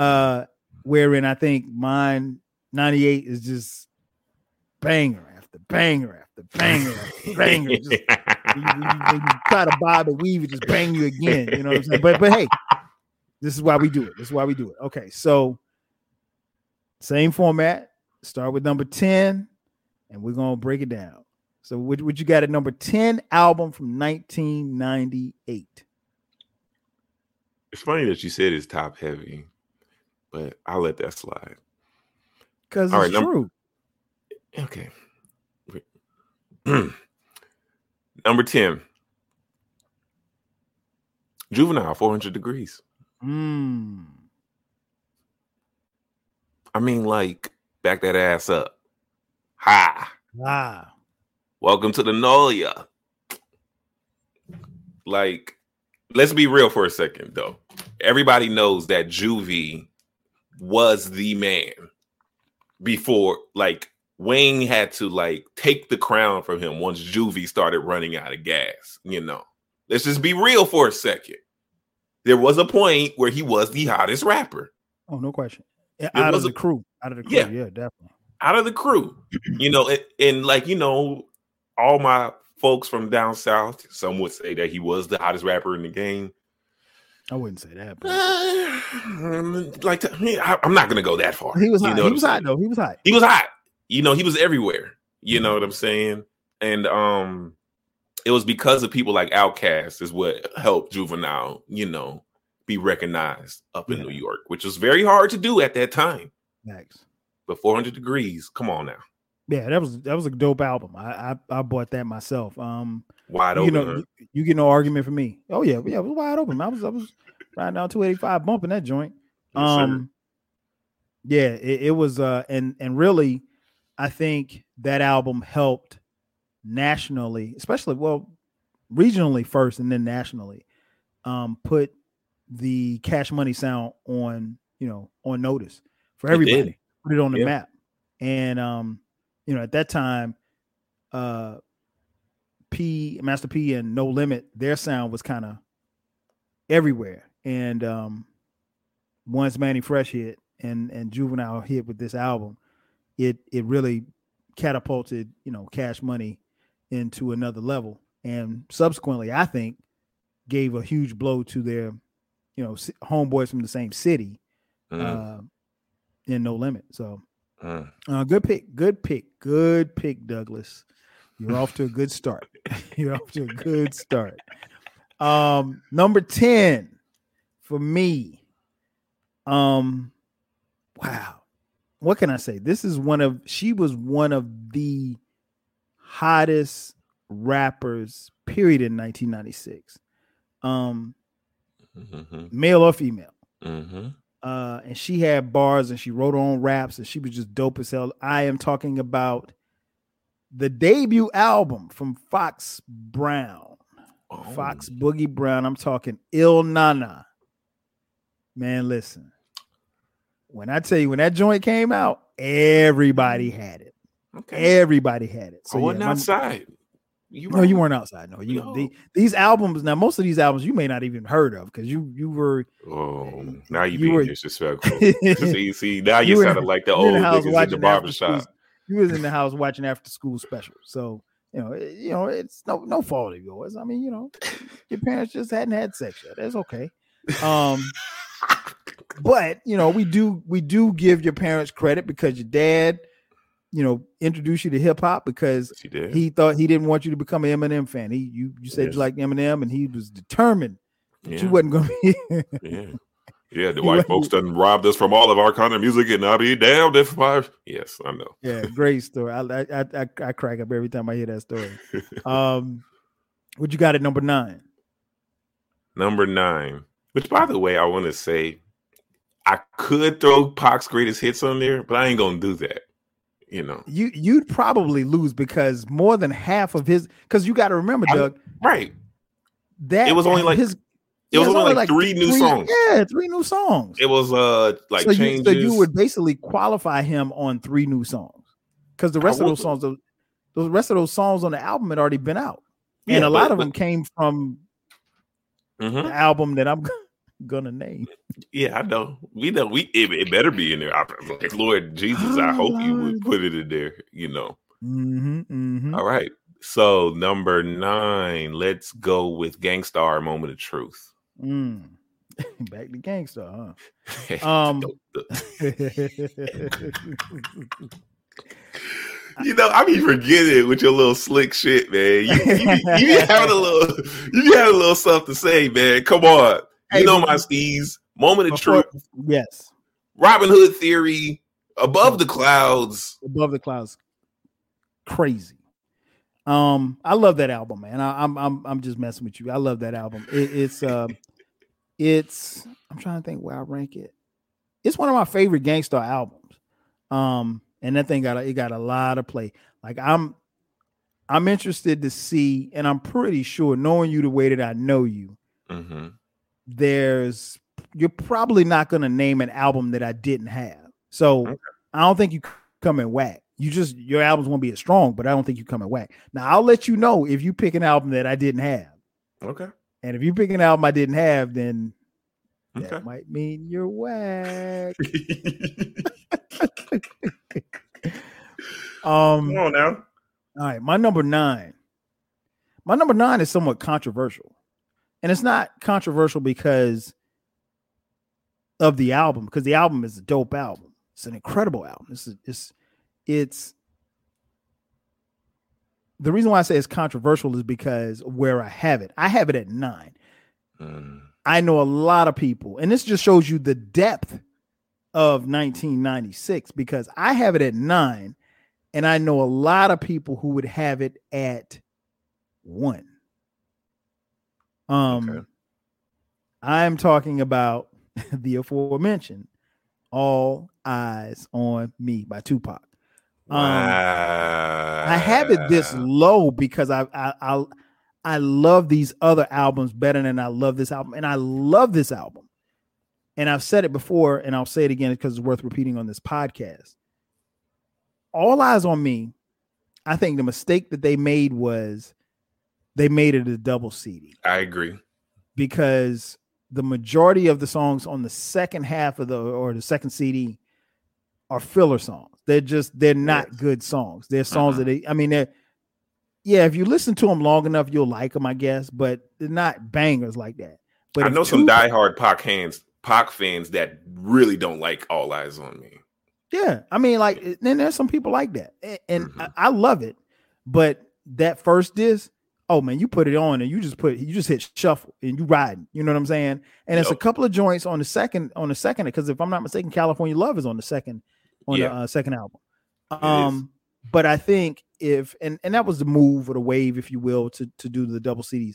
Uh, wherein I think mine 98 is just banger after banger after banger after banger. Just, you, you, you, try to bob and weave, it just bang you again. You know what I'm saying? But but hey, this is why we do it. This is why we do it. Okay, so same format. Start with number 10, and we're gonna break it down. So what, what you got at number 10 album from 1998? It's funny that you said it's top heavy, but I'll let that slide. Because it's right, true. okay. number 10. Juvenile, 400 degrees. Mm. I mean, like, back that ass up. Ha. Ah. Welcome to the Nolia. Like, let's be real for a second, though. Everybody knows that Juvie was the man before like Wayne had to like take the crown from him once Juvie started running out of gas, you know. Let's just be real for a second. There was a point where he was the hottest rapper. Oh, no question. Out of the a, crew. Out of the crew. Yeah, yeah, definitely. Out of the crew. you know, and, and like, you know, all my folks from down south, some would say that he was the hottest rapper in the game. I wouldn't say that. But... Uh, like, I, am not gonna go that far. He was hot. You know he was hot though. He was hot. He was hot. You know, he was everywhere. You know what I'm saying? And um, it was because of people like OutKast is what helped Juvenile. You know, be recognized up in yeah. New York, which was very hard to do at that time. Thanks. But 400 degrees, come on now. Yeah, that was that was a dope album. I I, I bought that myself. Um, wide open. You know, you, you, get no argument from me. Oh yeah, yeah, it was wide open. I was I was riding down 285 bumping that joint. Yes, um, yeah, it, it, was uh, and and really, I think that album helped nationally, especially well, regionally first and then nationally, um, put the Cash Money sound on you know on notice for everybody. Put it on the yeah. map, and um, you know at that time, uh, P Master P and No Limit, their sound was kind of everywhere, and um, once Mannie Fresh hit and and Juvenile hit with this album, it it really catapulted you know Cash Money into another level, and subsequently, I think gave a huge blow to their you know homeboys from the same city mm. uh, in No Limit. So mm. uh, good pick, good pick, good pick, Douglas. You're off to a good start. You're off to a good start. Um, number 10 for me. Um, wow. What can I say? This is one of she was one of the hottest rappers, period, in 1996. Um, mm-hmm. male or female. Mm-hmm. Uh, and she had bars and she wrote her own raps and she was just dope as hell. I am talking about the debut album from Fox Brown, oh. Fox Boogie Brown. I'm talking Ill Na Na. Man, listen. When I tell you when that joint came out, everybody mm. had it. Okay. Everybody had it. So I wasn't yeah, outside. You no, you weren't outside. No, you no. The, these albums now. Most of these albums you may not even heard of because you you were. Oh, eh, now you, you being were, disrespectful. see, see, now you, you sounded like the old niggas in the barbershop. You was in the house watching after school special, so you know, it, you know, it's no no fault of yours. I mean, you know, your parents just hadn't had sex yet. That's okay. Um, but you know, we do we do give your parents credit because your dad you know, introduced you to hip hop because he, he, thought he didn't want you to become an Eminem fan. He you you said yes. you like Eminem, and he was determined yeah. you wasn't going to be. yeah, yeah. The white folks done robbed us from all of our kind of music, and I'll be damned if I. Yes, I know. Yeah, great story. I I I, I crack up every time I hear that story. um, what you got at number nine? Number nine. Which, by the way, I want to say, I could throw Pac's greatest hits on there, but I ain't gonna do that you know. You you'd probably lose because more than half of his because you got to remember, Doug. I, right. That it was only like his. It was, only, only like, three, three new songs. Yeah, three new songs. It was uh like so changes. You, so you would basically qualify him on three new songs because the rest of those songs, those rest of those songs on the album had already been out, and yeah, a lot but, of them came from mm-hmm. the album that I'm gonna name. Yeah, I know. We know we it, it better be in there. I, like, Lord Jesus, I hope you would put it in there. You know. Mm-hmm, mm-hmm. All right. So number nine, let's go with Gang Starr Moment of Truth. Mm. Back to Gang Starr, huh? um. you know, I be forgetting with your little slick shit, man. You, you, you, you having a little, you having a little something to say, man. Come on. You know my skis. Moment of truth. Yes. Robin Hood theory. Above the clouds. Above the clouds. Crazy. Um, I love that album, man. I, am I'm I'm just messing with you. I love that album. It, it's uh, it's I'm trying to think where I rank it. It's one of my favorite Gang Starr albums. Um, and that thing got a, it got a lot of play. Like I'm I'm interested to see, and I'm pretty sure, knowing you the way that I know you, mm-hmm there's you're probably not going to name an album that I didn't have. So okay. I don't think you come in whack. You just your albums won't be as strong, but I don't think you come in whack. Now I'll let you know if you pick an album that I didn't have. Okay. And if you pick an album I didn't have, then okay. that might mean you're whack. um Come on now. All right, my number nine. My number nine is somewhat controversial and it's not controversial because of the album because the album is a dope album it's an incredible album it's it's it's the reason why i say it's controversial is because where i have it i have it at nine mm. i know a lot of people and this just shows you the depth of 1996 because i have it at nine and i know a lot of people who would have it at one um, okay. I'm talking about the aforementioned "All Eyez on Me" by Tupac. Um, I have it this low because I, I I I love these other albums better than I love this album. And I love this album. And I've said it before, and I'll say it again because it's worth repeating on this podcast. All Eyez on Me, I think the mistake that they made was they made it a double CD. I agree. Because the majority of the songs on the second half of the or the second CD are filler songs. They're just they're not yes. good songs. They're songs uh-huh. that they I mean they're yeah, if you listen to them long enough, you'll like them, I guess, but they're not bangers like that. But I know some diehard Pac hands, Pac fans that really don't like All Eyez on Me. Yeah, I mean, like, then there's some people like that, and mm-hmm. I, I, love it. But that first disc, oh man, you put it on and you just put you just hit shuffle and you riding. You know what I'm saying? And yep. it's a couple of joints on the second on the second because if I'm not mistaken, California Love is on the second on yeah. the uh, second album. Um, but I think if and and that was the move or the wave, if you will, to to do the double CDs.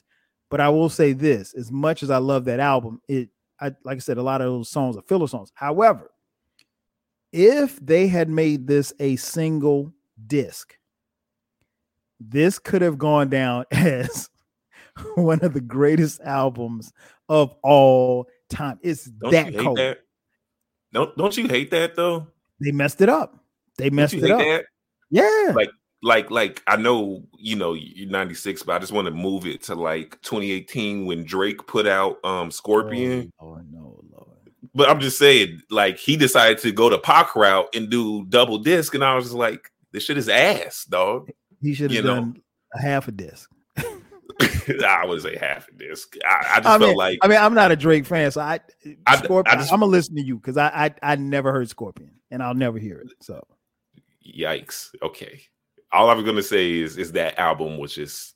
But I will say this: as much as I love that album, it I like I said, a lot of those songs are filler songs. However, if they had made this a single disc, this could have gone down as one of the greatest albums of all time. It's don't that cold. That? Don't don't you hate that though? They messed it up. They messed it up. That? Yeah. Like like like I know you know you're 96, but I just want to move it to like 2018 when Drake put out um Scorpion. Oh, oh no, Lord. But I'm just saying, like he decided to go to Pac route and do double disc, and I was just like, this shit is ass, dog. He should have done know? a half a disc. I would say half a disc. I, I just I felt mean, like I mean, I'm not a Drake fan, so I, I, Scorpion, I am gonna listen to you because I, I I never heard Scorpion and I'll never hear it. So, yikes. Okay, all I'm gonna say is is that album was just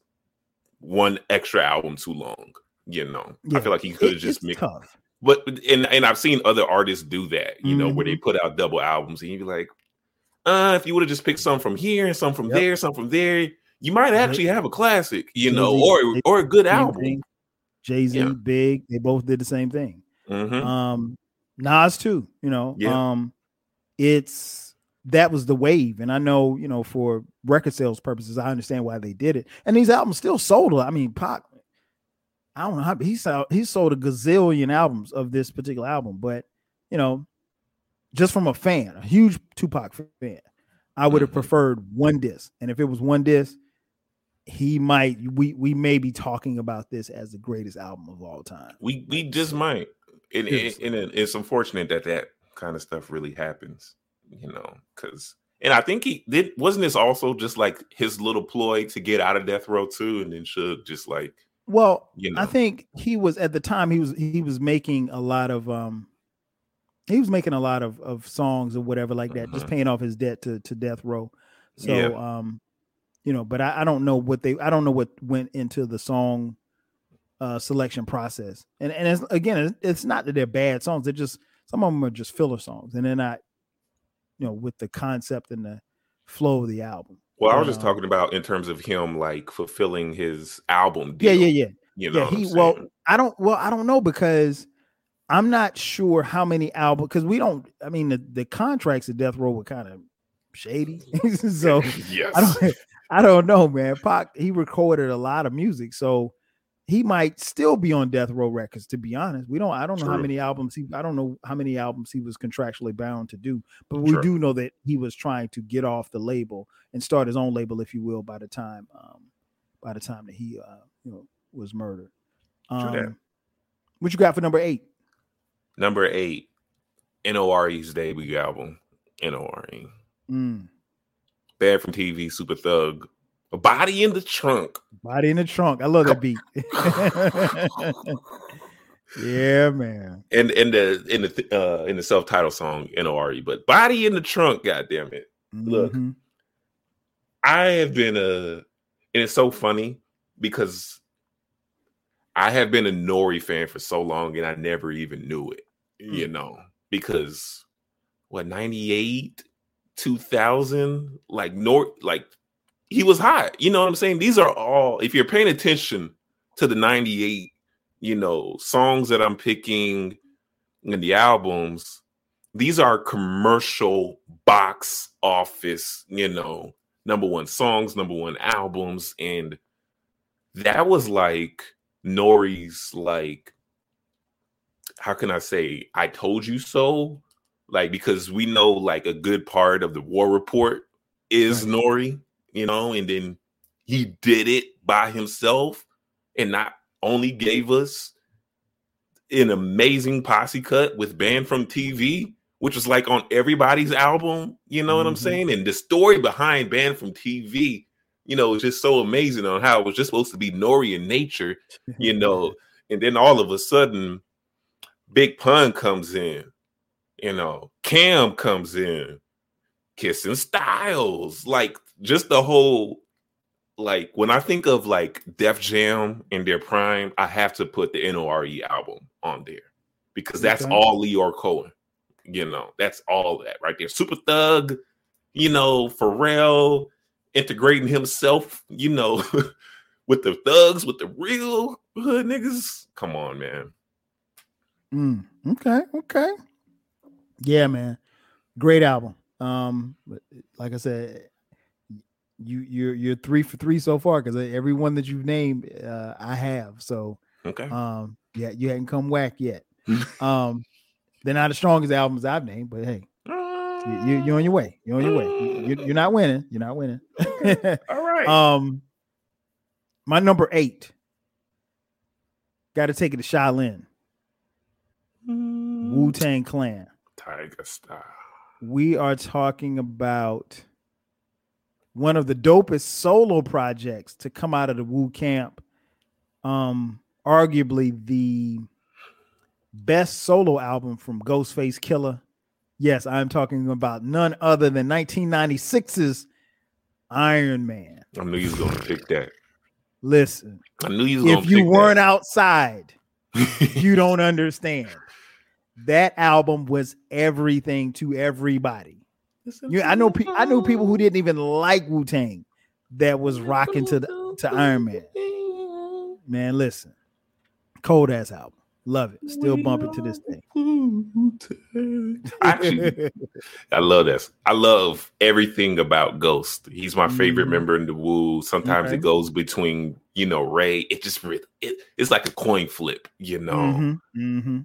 one extra album too long. You know, yeah. I feel like he could have just made. Tough. But and and I've seen other artists do that. You mm-hmm. know, where they mm-hmm. put out double albums and you'd be like, uh, if you would have just picked some from here and some from yep. there, some from there, you might actually have a classic, you know, Jay-Z, or or a good album. Jay Z, yeah. Big, they both did the same thing. Mm-hmm. Um, Nas too, you know. Yeah. Um, it's that was the wave, and I know, you know, for record sales purposes, I understand why they did it. And these albums still sold. I mean, Pac, I don't know how he sold. He sold a gazillion albums of this particular album, but you know, just from a fan, a huge Tupac fan, I would have mm-hmm. preferred one disc. And if it was one disc, he might we we may be talking about this as the greatest album of all time. We we just might. And, and, and it's unfortunate that that kind of stuff really happens, you know, because and I think he did. Wasn't this also just like his little ploy to get out of death row too, and then should just like. Well, you know. I think he was at the time he was he was making a lot of um he was making a lot of of songs or whatever like that, just mm-hmm. paying off his debt to to death row. So yeah. um, you know, but I, I don't know what they I don't know what went into the song uh selection process. And and it's, again, it's not that they're bad songs; they're just some of them are just filler songs, and they're not, you know, with the concept and the flow of the album. Well, I was just um, talking about in terms of him like fulfilling his album. Deal, yeah, yeah, yeah. You know, yeah, he well, I don't well, I don't know because I'm not sure how many albums because we don't. I mean, the, the contracts of Death Row were kind of shady, so yes. I don't. I don't know, man. Pac he recorded a lot of music, so he might still be on Death Row Records. To be honest, we don't. I don't know True. how many albums he. I don't know how many albums he was contractually bound to do, but we True. do know that he was trying to get off the label and start his own label, if you will, by the time, um, by the time that he, uh, you know, was murdered. Um, what you got for number eight? Number eight, N.O.R.E.'s debut album, N.O.R.E. Mm. Banned from TV, Super Thug. A body in the trunk. Body in the trunk. I love that beat. yeah, man. And in the in the uh in the self-titled song, N.O.R.E. But body in the trunk, god damn it. Mm-hmm. Look, I have been a and it's so funny because I have been a Nori fan for so long and I never even knew it mm. you know, because what 98, 2000, like North, like he was hot. You know what I'm saying? These are all, if you're paying attention to the 98, you know, songs that I'm picking in the albums, these are commercial box office, you know, number one songs, number one albums. And that was like Nori's like how can I say I told you so? Like because we know like a good part of the war report is right. Nori, you know, and then he did it by himself and not only gave us an amazing posse cut with Banned from TV, which was like on everybody's album, you know mm-hmm. what I'm mm-hmm. saying? And the story behind Banned from TV, you know, is just so amazing on how it was just supposed to be Nori in nature, you know, and then all of a sudden Big Pun comes in, you know, Cam comes in, kissing styles, like just the whole like when I think of like Def Jam in their prime, I have to put the Nore album on there because that's okay. all Lyor Cohen. You know, that's all that right there. Super Thug, you know, Pharrell integrating himself, you know, with the thugs, with the real hood niggas. Come on, man. Mm, okay, okay. Yeah, man. Great album. Um, like I said, you you're you're three for three so far because every one that you've named, uh, I have. So okay. Um, yeah, you hadn't come whack yet. um, they're not the strongest albums I've named, but hey, you, you, are on your way. You're on your way. You, you're not winning. You're not winning. All right. Um, my number eight. Got to take it to Shaolin. Mm. Wu Tang Clan. Tiger Style. We are talking about one of the dopest solo projects to come out of the Wu camp. Um, arguably the best solo album from Ghostface Killah. Yes, I'm talking about none other than 1996's Iron Man. I knew you was gonna pick that. Listen, I knew you. if you weren't that. outside, you don't understand. That album was everything to everybody. You, I know, I knew people who didn't even like Wu Tang that was rocking to the, to Iron Man. Man, listen, cold ass album. Love it. Still bumping to this day. Actually, I love this. I love everything about Ghost. He's my favorite mm. member in the Wu. Sometimes okay. it goes between, you know, Rae. It just it, it's like a coin flip, you know. Mm-hmm. Mm-hmm.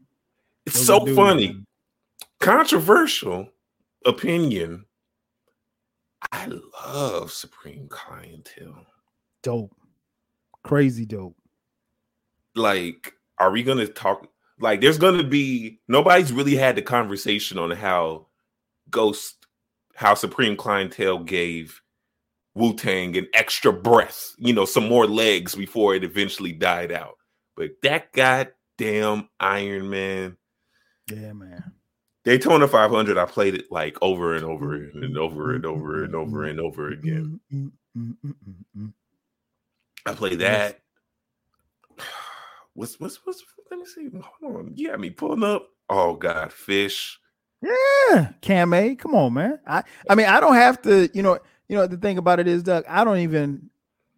It's so funny. Controversial opinion. I love Supreme Clientele. Dope. Crazy dope. Like, are we gonna talk? Like, there's gonna be nobody's really had the conversation on how Ghost, how Supreme Clientele gave Wu Tang an extra breath, you know, some more legs before it eventually died out. But that goddamn Iron Man. Yeah, man. Daytona 500, I played it like over and over mm, mm, mm, and over and over and over and over again. I played that. What's what's what's let me see. Hold on. You got me pulling up. Oh God, fish. Yeah, Cam Come on, man. I I mean, I don't have to, you know, you know, the thing about it is, Doug, I don't even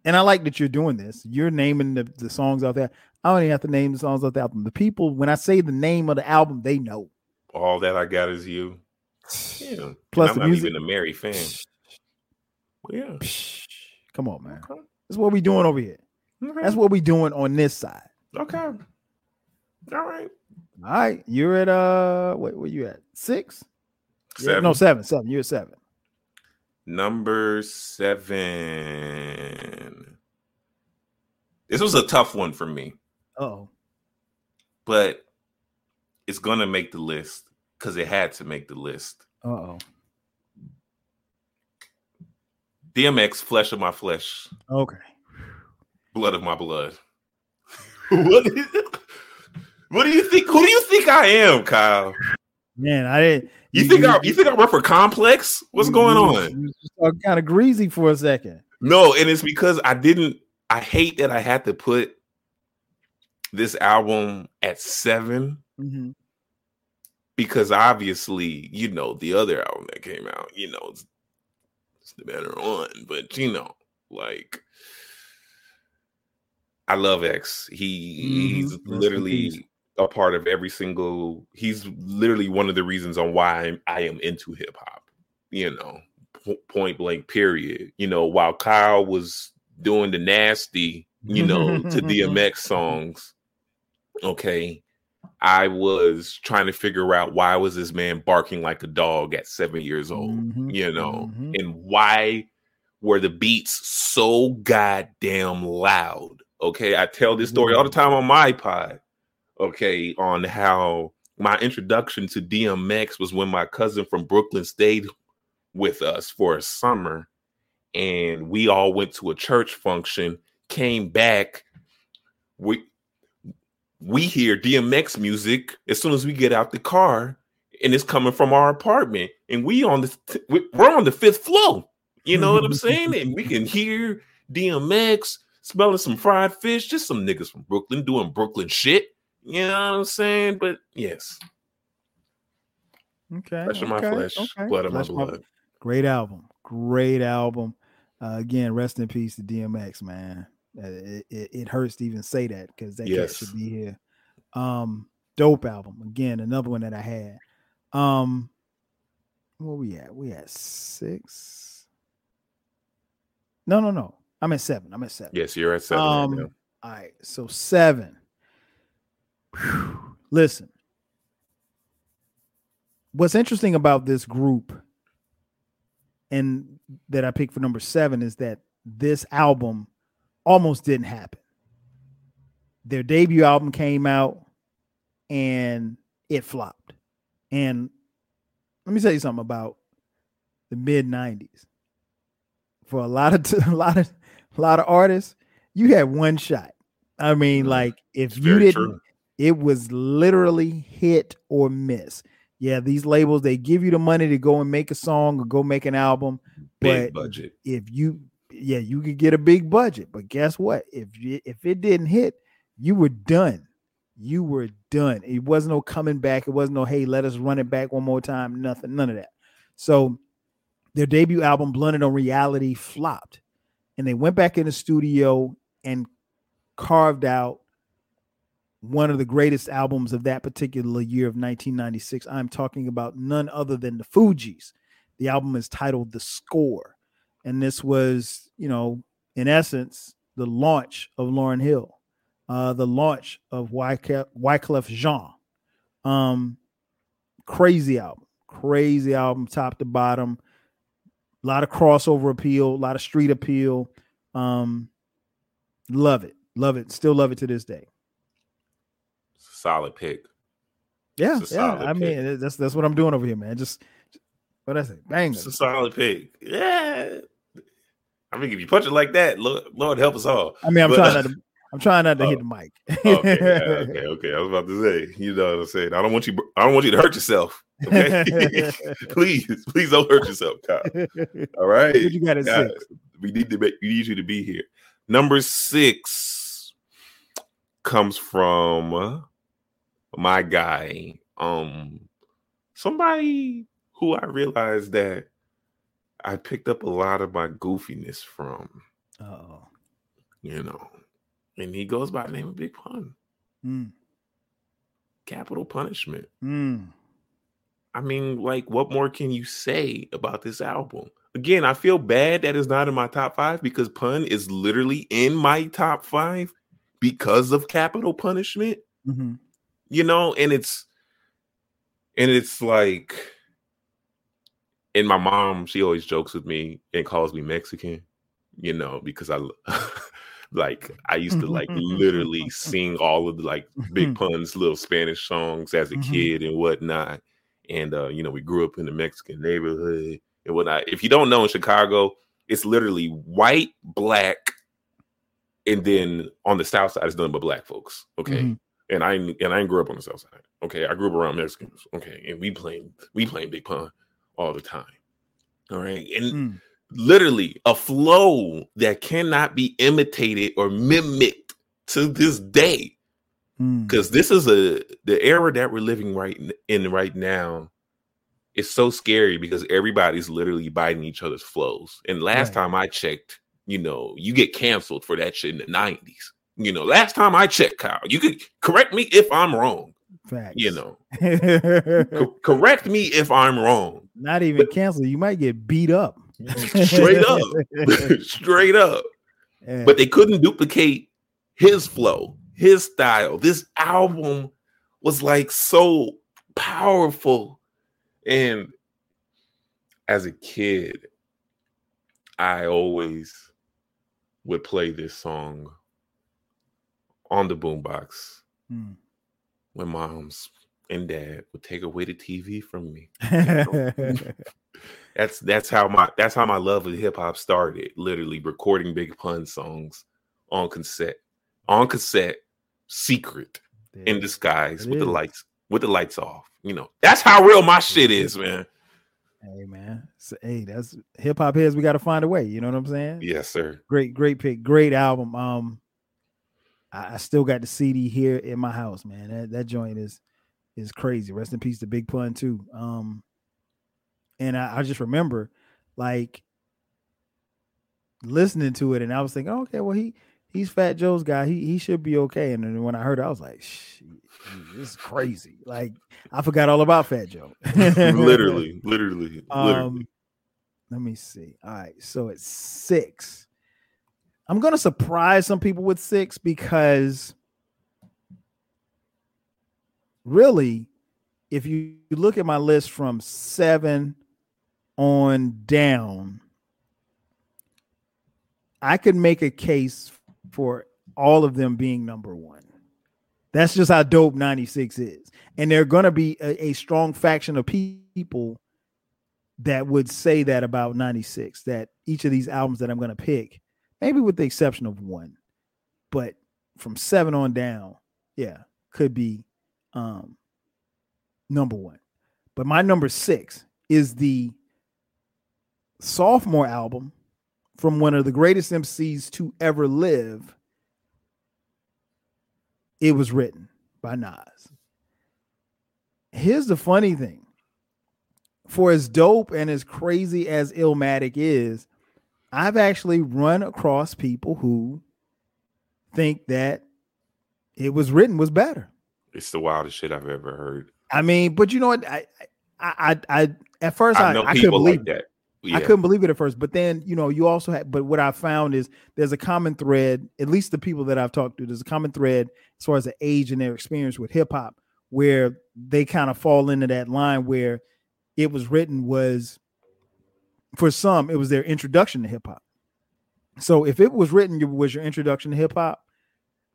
and I like that you're doing this. You're naming the, the songs out there. I don't even have to name the songs out the album. The people, when I say the name of the album, they know all that I got is you. Yeah. Plus, I'm not music. even a Mary fan. yeah. Come on, man. Okay. That's what we doing over here. Okay. That's what we doing on this side. Okay. All right. All right. You're at uh what where you at? Six? Seven. Yeah, no, seven. Seven. You're at seven. Number seven. This was a tough one for me. Oh. But it's gonna make the list because it had to make the list. Uh oh. DMX, flesh of my flesh. Okay. Blood of my blood. what, is, what do you think? Who do you think I am, Kyle? Man, I didn't. You, you think you, I? You think I work for Complex? What's you, going on? You kind of greasy for a second. No, and it's because I didn't. I hate that I had to put this album at 7 mm-hmm because obviously, you know, the other album that came out, you know, it's, it's the better one, but you know, like I love X. He mm-hmm. he's literally a part of every single. He's literally one of the reasons on why I'm, I am into hip hop. You know, p- point blank. Period. You know, while Kyle was doing the nasty, you know, to DMX songs. Okay. I was trying to figure out why was this man barking like a dog at seven years old, mm-hmm, you know, mm-hmm. and why were the beats so goddamn loud? Okay, I tell this story all the time on my pod. Okay, on how my introduction to DMX was when my cousin from Brooklyn stayed with us for a summer, and we all went to a church function. Came back, we we hear DMX music as soon as we get out the car, and it's coming from our apartment, and we on the we're on the fifth floor. You know what I'm saying? And we can hear DMX smelling some fried fish, just some niggas from Brooklyn doing Brooklyn shit. You know what I'm saying? But yes. Okay. Flesh of my flesh, okay. blood of flesh my blood. Great album. Great album. Uh, again, rest in peace to DMX, man. Uh, it, it, it, hurts to even say that because that yes. should be here. Um, dope album. Again, another one that I had. Um, where we at? We at six. No, no, no. I'm at seven. I'm at seven. Yes, you're at seven. Um, right all right. So seven. Whew. Listen. What's interesting about this group and that I picked for number seven is that this album almost didn't happen. Their debut album came out and it flopped. And let me tell you something about the mid 90s. For a lot of t- a lot of a lot of artists, you had one shot. I mean, mm-hmm. like if you didn't, true. it was literally hit or miss. Yeah, these labels they give you the money to go and make a song or go make an album, big but budget. If you, yeah, you could get a big budget, but guess what? If you, if it didn't hit, you were done. You were done. It wasn't no coming back. It wasn't no hey, let us run it back one more time. Nothing, none of that. So their debut album, Blunted on Reality, flopped and they went back in the studio and carved out one of the greatest albums of that particular year of 1996. I'm talking about none other than the Fugees. The album is titled The Score. And this was, you know, in essence, the launch of Lauryn Hill, uh, the launch of Wyclef, Wyclef Jean. Um, crazy album, crazy album, top to bottom a lot of crossover appeal, a lot of street appeal. Um, love it, love it, still love it to this day. Solid pick. Yeah, yeah. I pick. mean, that's that's what I'm doing over here, man. Just what I say, bang. It's a solid pick. Yeah. I mean, if you punch it like that, Lord, Lord help us all. I mean, I'm but, trying not to. I'm trying not to oh, hit the mic. okay, okay, okay. I was about to say, you know what I'm saying. I don't want you. I don't want you to hurt yourself. Okay, please, please don't hurt yourself, Kyle. All right, what you got at. We need to make. We need you to be here. Number six comes from my guy. Um, somebody who I realized that I picked up a lot of my goofiness from. Oh, you know and he goes by the name of Big Pun. Mm. Capital punishment. Mm. I mean, like, what more can you say about this album? Again, I feel bad that it's not in my top five because Pun is literally in my top five because of Capital Punishment. Mm-hmm. You know, and it's and it's like, and my mom, she always jokes with me and calls me Mexican, you know, because I like I used to like literally sing all of the like Big mm-hmm. Pun's little Spanish songs as a mm-hmm. kid and whatnot. And uh, you know, we grew up in the Mexican neighborhood and whatnot. If you don't know in Chicago, it's literally white, black, and then on the south side it's nothing but black folks. Okay. Mm-hmm. And I and I grew up on the south side. Okay. I grew up around Mexicans. Okay. And we playing we playing Big Pun all the time. All right. And mm literally a flow that cannot be imitated or mimicked to this day because mm. this is a the era that we're living right in right now It's so scary because everybody's literally biting each other's flows and last right. time i checked you know you get canceled for that shit in the 90s you know last time i checked kyle you could correct me if i'm wrong Facts. you know co- correct me if i'm wrong not even but, canceled you might get beat up straight up, straight up. Yeah. But they couldn't duplicate his flow, his style. This album was like so powerful. And as a kid, I always would play this song on the boombox hmm. when moms and dad would take away the TV from me. that's that's how my that's how my love of hip hop started. Literally recording Big Pun songs on cassette, on cassette, secret, in disguise with is. the lights with the lights off. You know, that's how real my shit is, man. Hey man, so, hey, that's hip hop heads. We got to find a way. You know what I'm saying? Yes, sir. Great, great pick, great album. Um, I, I still got the CD here in my house, man. That that joint is is crazy. Rest in peace to Big Pun too. Um, and I, I just remember like listening to it, and I was thinking, oh, okay, well he he's Fat Joe's guy. He he should be okay. And then when I heard it, I was like, this is crazy. Like I forgot all about Fat Joe. literally, literally, um, literally. Let me see. All right, so it's six. I'm gonna surprise some people with six because really, if you look at my list from seven on down, I could make a case for all of them being number one. That's just how dope 96 is. And there are going to be a, a, strong faction of people that would say that about 96, that each of these albums that I'm going to pick, maybe with the exception of one, but from seven on down, yeah, could be um, number one. But my number six is the sophomore album from one of the greatest MCs to ever live, it was written by Nas. Here's the funny thing. For as dope and as crazy as Illmatic is, I've actually run across people who think that it was written was better. It's the wildest shit I've ever heard. I mean, but you know what? I I I, I at first I, I, I couldn't believe like that. Yeah. I couldn't believe it at first, but then you know you also had. But what I found is there's a common thread. At least the people that I've talked to, there's a common thread as far as the age and their experience with hip hop, where they kind of fall into that line where it was written was for some it was their introduction to hip hop. So if it was written it was your introduction to hip hop,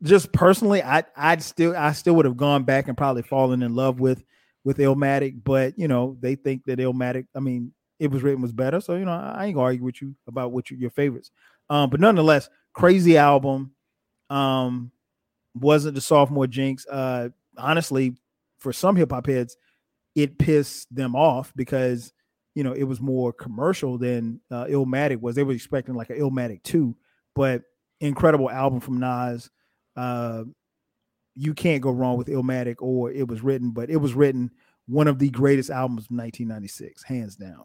just personally, I I'd still I still would have gone back and probably fallen in love with with Illmatic, but you know they think that Illmatic. I mean, it was written was better. So you know, I ain't gonna argue with you about what you, your favorites. Um, but nonetheless, crazy album. Um, wasn't the sophomore jinx. Uh, honestly, for some hip hop heads, it pissed them off because you know it was more commercial than uh, Illmatic was. They were expecting like an Illmatic two, but incredible album from Nas. Uh, you can't go wrong with Illmatic or it was written, but it was written one of the greatest albums of 1996, hands down.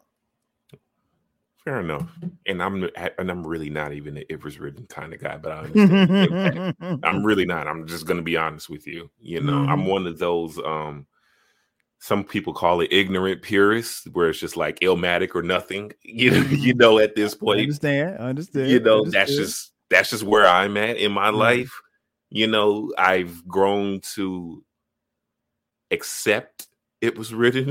Fair enough. And I'm and I'm really not even an it was written kind of guy, but I understand. I'm really not. I'm just gonna be honest with you. You know, mm-hmm. I'm one of those um some people call it ignorant purists, where it's just like illmatic or nothing. You know, you know, at this point. I understand. I understand. You know, that's just that's just where I'm at in my mm-hmm. life. You know, I've grown to accept it was written.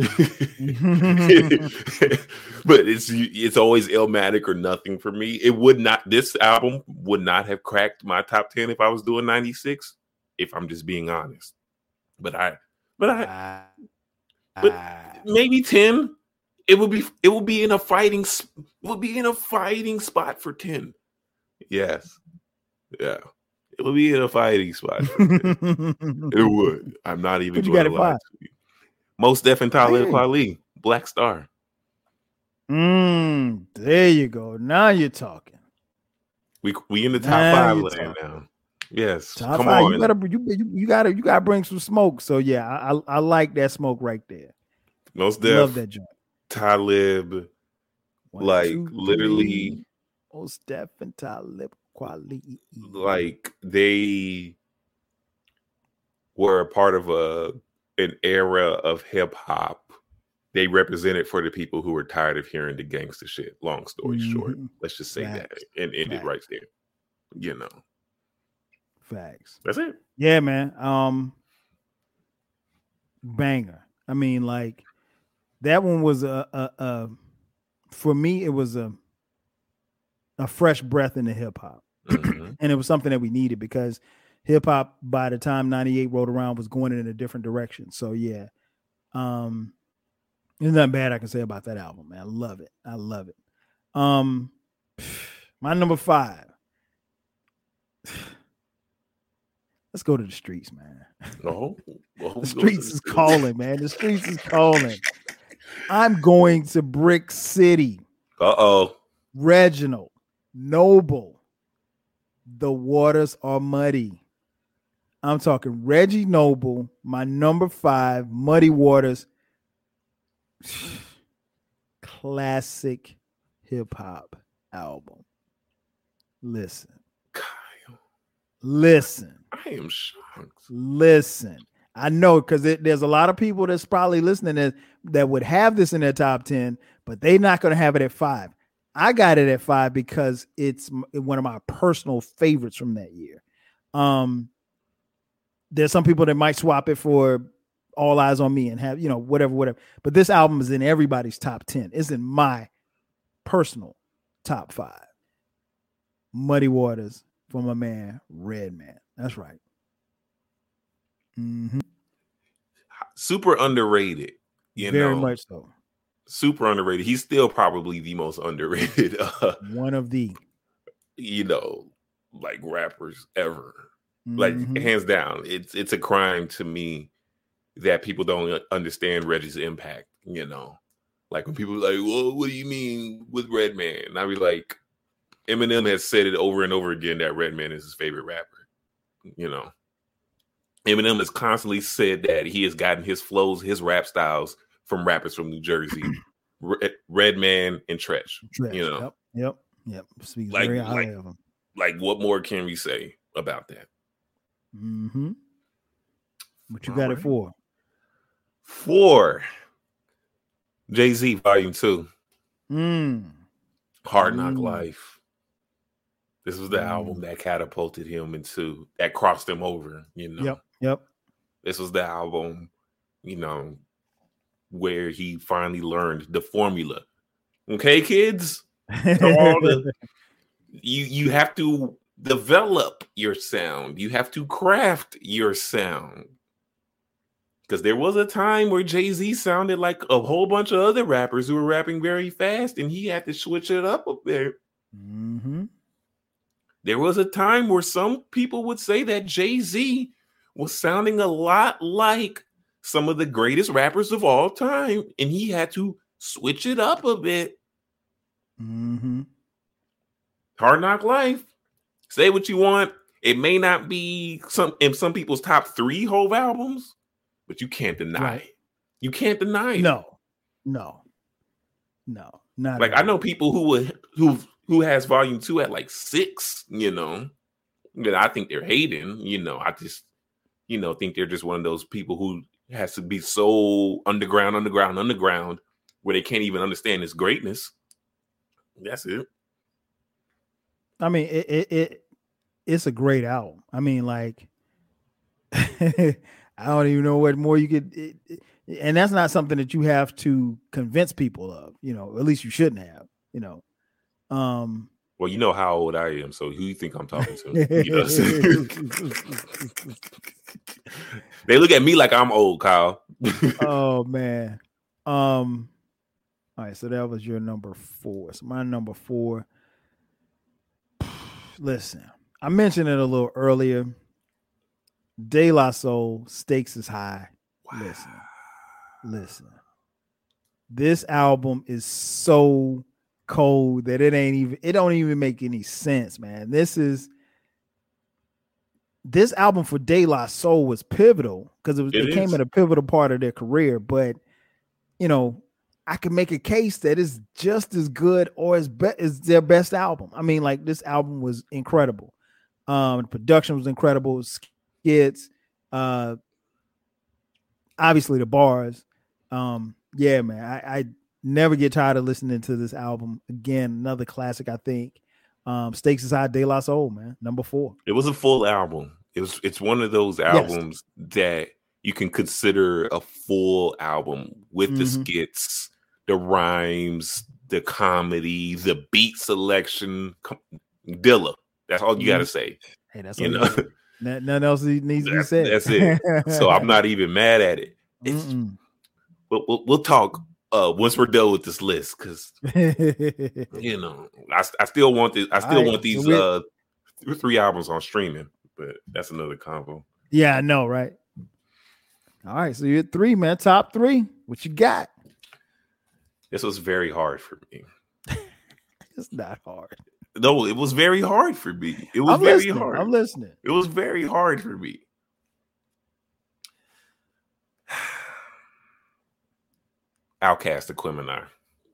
but it's it's always Illmatic or nothing for me. It would not this album would not have cracked my top 10 if I was doing 96, if I'm just being honest. But I but I uh, but uh, maybe 10. It would be it would be in a fighting would be in a fighting spot for 10. Yes. Yeah. It would be in a fighting spot. it would. I'm not even going to lie to you. Mos Def and Talib Kweli, Black Star. Mm, there you go. Now you're talking. We we in the top now five land now. Yes, top come five. on. You gotta you, you, you, gotta you gotta bring some smoke. So yeah, I I, I like that smoke right there. Mos Def, love that joint. Talib, One, like two, literally. Mos Def and Talib Kweli. Like they were a part of a an era of hip hop they represented for the people who were tired of hearing the gangster shit. Long story mm-hmm. short, let's just say Facts. that and end Facts. it right there. You know. Facts. That's it. Yeah, man. Um, banger. I mean, like that one was a, a, a for me, it was a a fresh breath in the hip hop, mm-hmm. and it was something that we needed because hip hop by the time '98 rolled around was going in a different direction. So yeah, um, there's nothing bad I can say about that album, man. I love it. I love it. Um, my number five. Let's go to the streets, man. No, the streets is calling, man. The streets is calling. I'm going to Brick City. Uh oh. Reginald, Noble. The waters are muddy. I'm talking Reggie Noble, my number five, Muddy Waters. Classic hip hop album. Listen. Kyle. Listen. I am shocked. Listen. I know because there's a lot of people that's probably listening that, that would have this in their top 10, but they're not going to have it at five. I got it at five because it's one of my personal favorites from that year. Um, there's some people that might swap it for All Eyez on Me and have, you know, whatever, whatever. But this album is in everybody's top 10. It's in my personal top five. Muddy Waters from a man, Redman. That's right. Mm-hmm. Super underrated. You Very know, much so. Super underrated. He's still probably the most underrated. Uh, One of the, you know, like rappers ever. Mm-hmm. Like hands down, it's it's a crime to me that people don't understand Reggie's impact. You know, like when people are like, "Well, what do you mean with Redman?" And I be like, Eminem has said it over and over again that Redman is his favorite rapper. You know, Eminem has constantly said that he has gotten his flows, his rap styles from rappers from New Jersey, Red, Redman and. Treach. You know, yep, yep, yep. like, like, like, what more can we say about that? Mm-hmm. What you All got right. it for? Four. Jay Z Volume Two. Mm. Hard Knock mm. Life. This was the mm. album that catapulted him into that crossed him over. You know. Yep. Yep. This was the album, you know, where he finally learned the formula. Okay, kids. the, you you have to develop your sound. You have to craft your sound. Because there was a time where Jay Z sounded like a whole bunch of other rappers who were rapping very fast, and he had to switch it up a bit. Mm-hmm. There was a time where some people would say that Jay Z was sounding a lot like some of the greatest rappers of all time, and he had to switch it up a bit. Mm-hmm. Hard Knock Life. Say what you want. It may not be some in some people's top three whole albums, but you can't deny right. it. You can't deny it. No, no, no, not like I know people who would who who has volume two at like six. You know, that I think they're hating. You know, I just you know think they're just one of those people who has to be so underground, underground, underground, where they can't even understand his greatness. That's it. I mean, it, it, it it's a great album. I mean, like, I don't even know what more you could. It, it, and that's not something that you have to convince people of. You know, at least you shouldn't have. You know. Um. Well, you know how old I am, so who you think I'm talking to? they look at me like I'm old, Kyle. oh man. Um. All right, so that was your number four. So my number four listen, I mentioned it a little earlier. De La Soul stakes is high. Wow. Listen, listen. This album is so cold that it ain't even it don't even make any sense, man. This is this album for De La Soul was pivotal because it was it, it came at a pivotal part of their career. But you know, I can make a case that is just as good or as be- as their best album. I mean, like this album was incredible. Um, the production was incredible. Skits, uh, obviously the bars. Um, yeah, man, I, I never get tired of listening to this album. Again, another classic, I think. Um, Stakes is High, De La Soul, man, number four. It was a full album. It was. It's one of those albums yes. that you can consider a full album with mm-hmm. the skits, the rhymes, the comedy, the beat selection. Dilla. That's all you mm-hmm. got to say. Hey, that's you know. Nothing else needs to be said. That's it. so I'm not even mad at it. We'll, we'll, we'll, talk uh, once we're done with this list because you know I, I still want this. I still right, want these so uh, three albums on streaming, but that's another combo. Yeah, I know, right? All right, so you're three, man. Top three. What you got? This was very hard for me. it's not hard. No, it was very hard for me. It was I'm very listening. hard. I'm listening. It was very hard for me. OutKast Aquemini.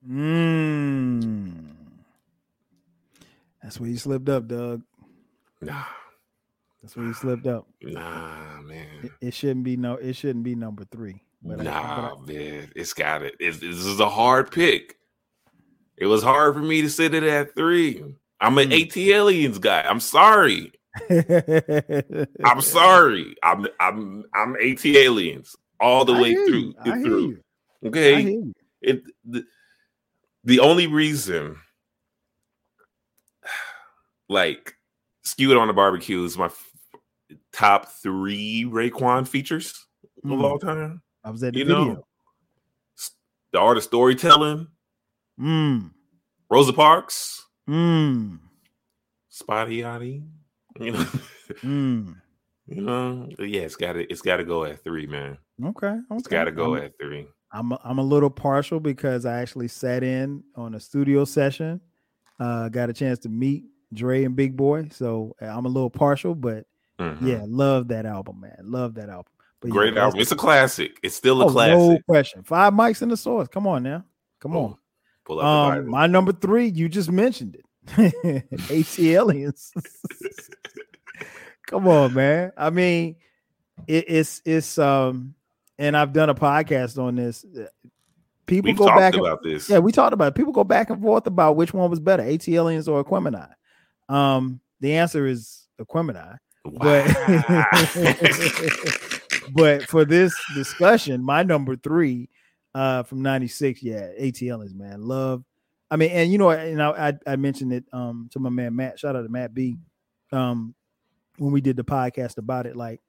Mm. That's where you slipped up, Doug. Nah. That's where you slipped up. Nah, man. It, it shouldn't be no. It shouldn't be number three. But nah, I, I, man. It's got it. It's, this is a hard pick. It was hard for me to sit it at three. I'm an mm. ATLiens guy. I'm sorry. I'm sorry. I'm I'm I'm ATLiens all the I way through. through. Okay. It the, the only reason like skewed on the barbecue is my f- top three Raekwon features mm. of all time. I was at the you video. Know, the art of storytelling. Mm. Rosa Parks. Mm. Spotty Yachty. You know. mm. You know, yeah, it's got to it's got to go at three, man. Okay, okay. It's got to go I'm, at three. I'm a, I'm a little partial because I actually sat in on a studio session. Uh, got a chance to meet Dre and Big Boy, so uh, I'm a little partial, but mm-hmm. yeah, love that album, man. Love that album. But Great yeah, album. It's a classic. It's still a oh, classic. No question. Five mics in the source. Come on now. Come oh, on. Pull up um, my number three. You just mentioned it. ATLiens. Come on, man. I mean, it, it's it's um, and I've done a podcast on this. People We've go back about and, this. Yeah, we talked about it. People go back and forth about which one was better, ATLiens or Aquemini. Um, the answer is Aquemini. Wow. But but for this discussion, my number three uh from 96, yeah, ATLiens, man. Love. I mean, and you know, and I, I, I mentioned it um to my man Matt. Shout out to Matt B. Um, when we did the podcast about it, like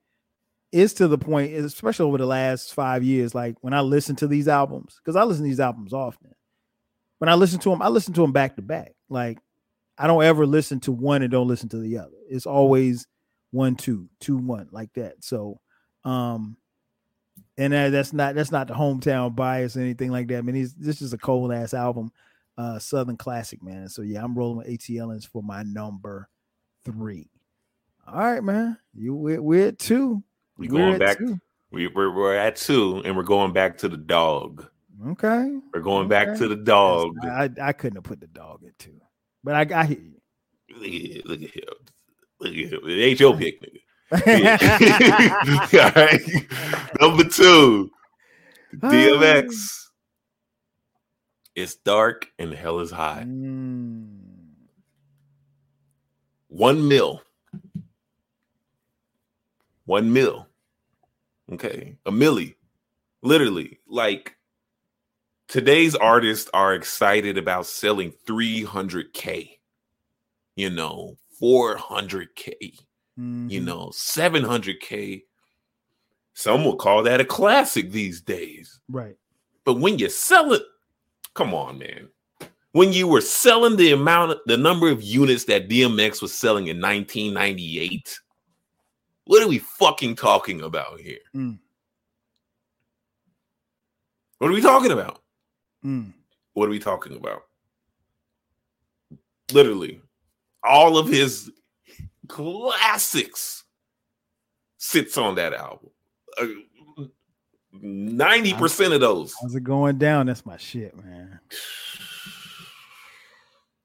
it's to the point, especially over the last five years, like when I listen to these albums, because I listen to these albums often. When I listen to them, I listen to them back to back. Like I don't ever listen to one and don't listen to the other. It's always one, two, two, one, like that. So um, and that, that's not that's not the hometown bias or anything like that. I mean, this is a cold ass album, uh, Southern classic, man. So yeah, I'm rolling with ATLiens for my number three. All right, man. You we're, we're at two. We going back. Two. We we're, we're at two, and we're going back to the dog. Okay. We're going okay. back to the dog. I, I couldn't have put the dog at two, but I, I hear you. Look at, look at him. Look at him. It ain't your pick, nigga. right. Number two, DMX. It's dark and hell is high. Mm. One mil. One mil. Okay. A milli. Literally. Like today's artists are excited about selling 300K, you know, 400K mm-hmm. you know, 700K. Some will call that a classic these days. Right. But when you sell it, come on, man. When you were selling the amount, the number of units that DMX was selling in 1998, what are we fucking talking about here? Mm. What are we talking about? Mm. What are we talking about? Literally, all of his classics sits on that album. Uh, ninety uh, percent of those. How's it going down? That's my shit, man.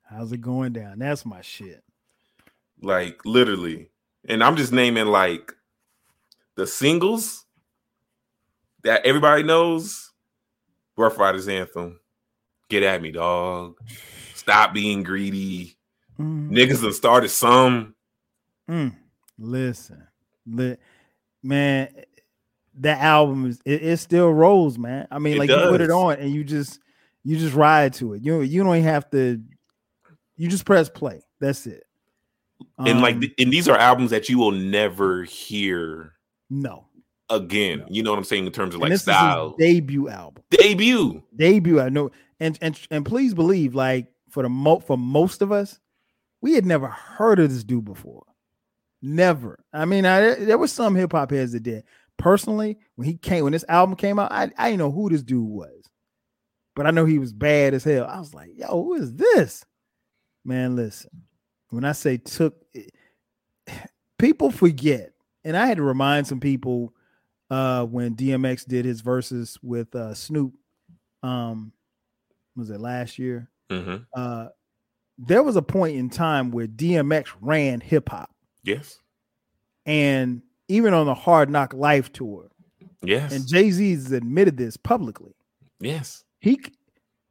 How's it going down? That's my shit. Like literally, and I'm just naming like the singles that everybody knows. Ruff Ryders Anthem, Get at Me, dog. Stop being greedy. Mm. Niggas have started some. Mm. Listen, li- man, that album is it, it, still rolls, man. I mean, it like does. you put it on and you just you just ride to it. You you don't even have to. You just press play. That's it. And um, like, and these are albums that you will never hear. No. Again, no. you know what I'm saying in terms of like style. debut album. Debut. Debut. I know, and and and please believe, like for the mo for most of us, we had never heard of this dude before. Never. I mean, I, there was some hip hop heads that did. Personally, when he came, when this album came out, I, I didn't know who this dude was, but I know he was bad as hell. I was like, yo, who is this? Man, listen, when I say took, people forget, and I had to remind some people uh, when DMX did his verses with uh, Snoop. Um, was it last year? Mm-hmm. Uh, there was a point in time where DMX ran hip hop. Yes. And even on the Hard Knock Life tour. Yes. And Jay Z's admitted this publicly. Yes. He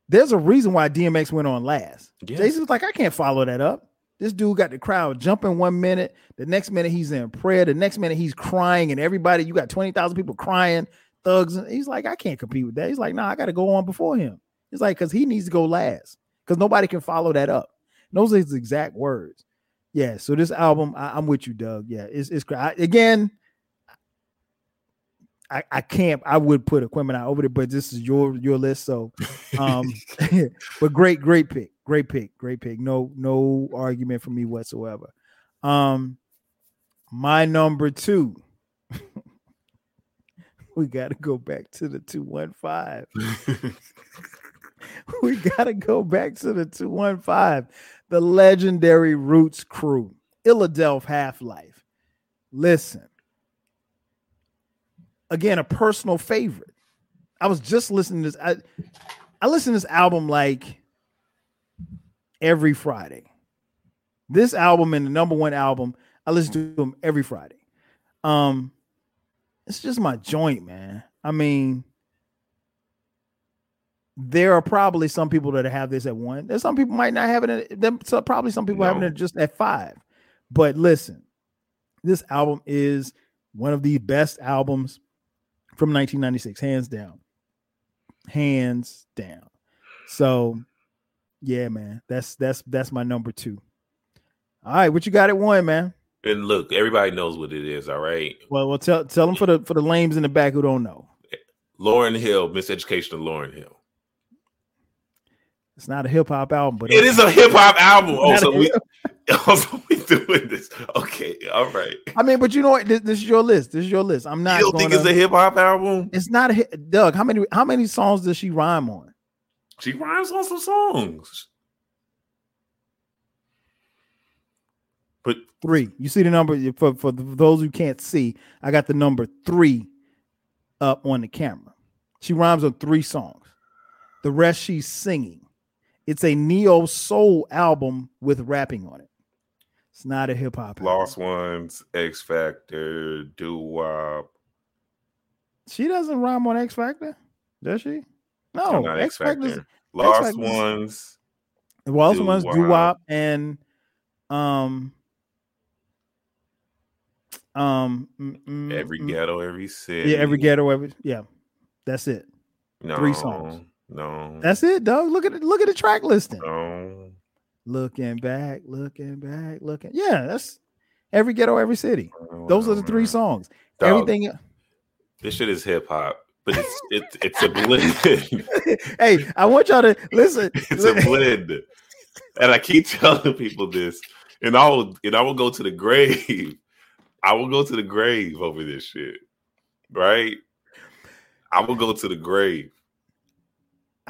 there's a reason why DMX went on last. Yes. Jay Z was like, I can't follow that up. This dude got the crowd jumping one minute, the next minute he's in prayer, the next minute he's crying, and everybody, you got 20,000 people crying, thugs. And he's like, I can't compete with that. He's like, nah, I got to go on before him. He's like, because he needs to go last because nobody can follow that up. And those are his exact words. Yeah. So this album, I, am with you, Doug. Yeah, it's it's I, again. I, I can't. I would put Aquemini over there, but this is your your list. So, um, but great, great pick, great pick, great pick. No, no argument for me whatsoever. Um, my number two. we got to go back to the two one five. we got to go back to the 215, the legendary Roots crew, Illadelph Half Life. Listen, again, a personal favorite. I was just listening to this. I, I listened to this album like every Friday. This album and the number one album, I listen to them every Friday. Um, it's just my joint, man. I mean, there are probably some people that have this at one. There's some people might not have it. So probably some people no. having it just at five. But listen, this album is one of the best albums from 1996, hands down, hands down. So, yeah, man, that's that's that's my number two. All right, what you got at one, man? And look, everybody knows what it is. All right. Well, well, tell tell them for the for the lames in the back who don't know. Lauryn Hill, Miseducation of Lauryn Hill. It's not a hip hop album, but it is a hip hop album. Oh, also, we also oh, we doing this. Okay, all right. I mean, but you know what? This, this is your list. This is your list. I'm not. You don't think it's a hip hop album? It's not a Doug. How many how many songs does she rhyme on? She rhymes on some songs. But three. You see the number for for those who can't see. I got the number three up on the camera. She rhymes on three songs. The rest she's singing. It's a neo soul album with rapping on it. It's not a hip hop. Lost Ones, X Factor, Doo Wop. She doesn't rhyme on X Factor, does she? No, not X Factor. Lost X-Factor's, Ones. Lost Ones, Doo Wop, and um, um, mm, mm every mm, ghetto, every city. Yeah, every ghetto, every yeah. That's it. No, Three songs. No. That's it, dog. Look at it. Look at the track listing. No. Looking back, looking back, looking. Yeah, that's every ghetto, every city. Those are the three songs. Dog, Everything. This shit is hip hop, but it's it's it's a blend. hey, I want y'all to listen. It's a blend, and I keep telling people this, and I will and I will go to the grave. I will go to the grave over this shit, right? I will go to the grave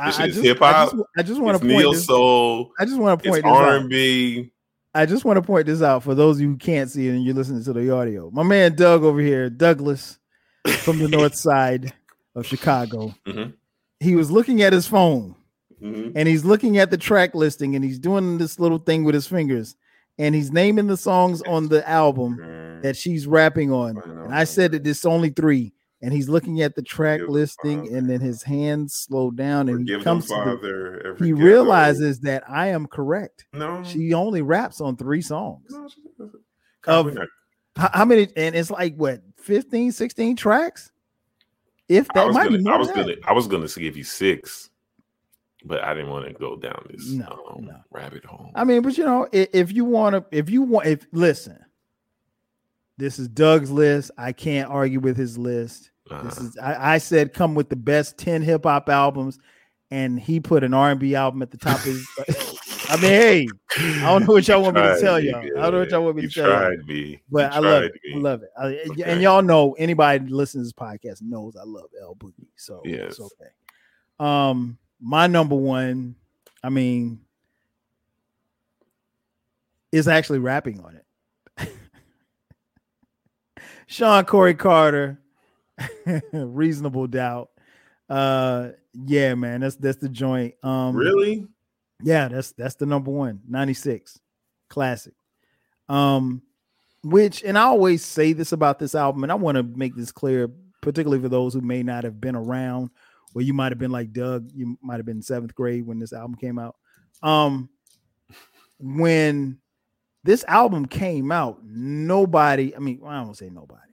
this is hip hop. I just, want to point neo soul. I just want to point R and B. I just want to point this out for those of you who can't see it and you're listening to the audio. My man Doug over here, Douglas from the north side of Chicago. Mm-hmm. He was looking at his phone mm-hmm. and he's looking at the track listing and he's doing this little thing with his fingers and he's naming the songs on the album that she's rapping on. And I said that there's only three. and he's looking at the track Forgive listing, and then his hands slow down, and Forgive he comes to the, he realizes that I am correct. No, she only raps on three songs. No, of how, many? And it's like what 15, 16 tracks. If that I was might gonna, I was gonna, I was gonna give you six, but I didn't want to go down this no, um, no. rabbit hole. I mean, but you know, if, if you want to, if you want, if listen, this is Doug's list. I can't argue with his list. Uh-huh. This is I, I, said come with the best 10 hip hop albums, and he put an R&B album at the top of his I mean, hey, I don't know what y'all want me to tell y'all. I don't know what y'all want me to tell You tried Me. But I love it. I love it. I, okay. And y'all know anybody that listens to this podcast knows I love L Boogie. So yes. it's okay. Um, my number one, I mean, is actually rapping on it. Shawn Corey Carter, reasonable doubt. Uh yeah, man, that's that's the joint. Um really? Yeah, that's that's the number one, 96. Classic. Um, which and I always say this about this album, and I want to make this clear, particularly for those who may not have been around, or you might have been like Doug, you might have been seventh grade when this album came out. Um, when this album came out, nobody, I mean, I don't say nobody,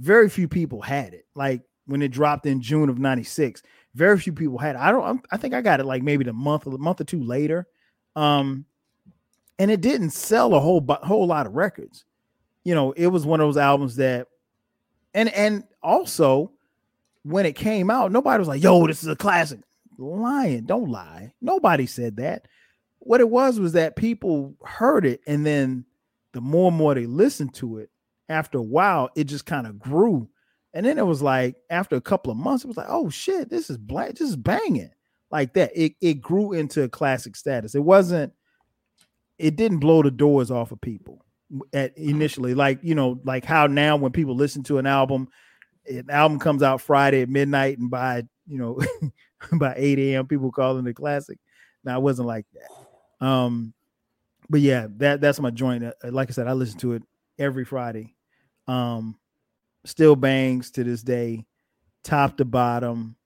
very few people had it. Like when it dropped in June of 96, very few people had. I don't. I think I got it like maybe the month, a month or two later, um, and it didn't sell a whole whole lot of records. You know, it was one of those albums that, and and also when it came out, nobody was like, "Yo, this is a classic." Lying, don't lie. Nobody said that. What it was was that people heard it, and then the more and more they listened to it, after a while, it just kind of grew and then it was like after a couple of months, it was like, oh shit, this is black, is banging like that. It it grew into a classic status. It wasn't, it didn't blow the doors off of people at initially, like you know, like how now when people listen to an album, an album comes out Friday at midnight, and by you know by 8 a.m. people calling it classic. Now it wasn't like that. Um, but yeah, that that's my joint. Uh, like I said, I listen to it every Friday. Um, still bangs to this day, top to bottom.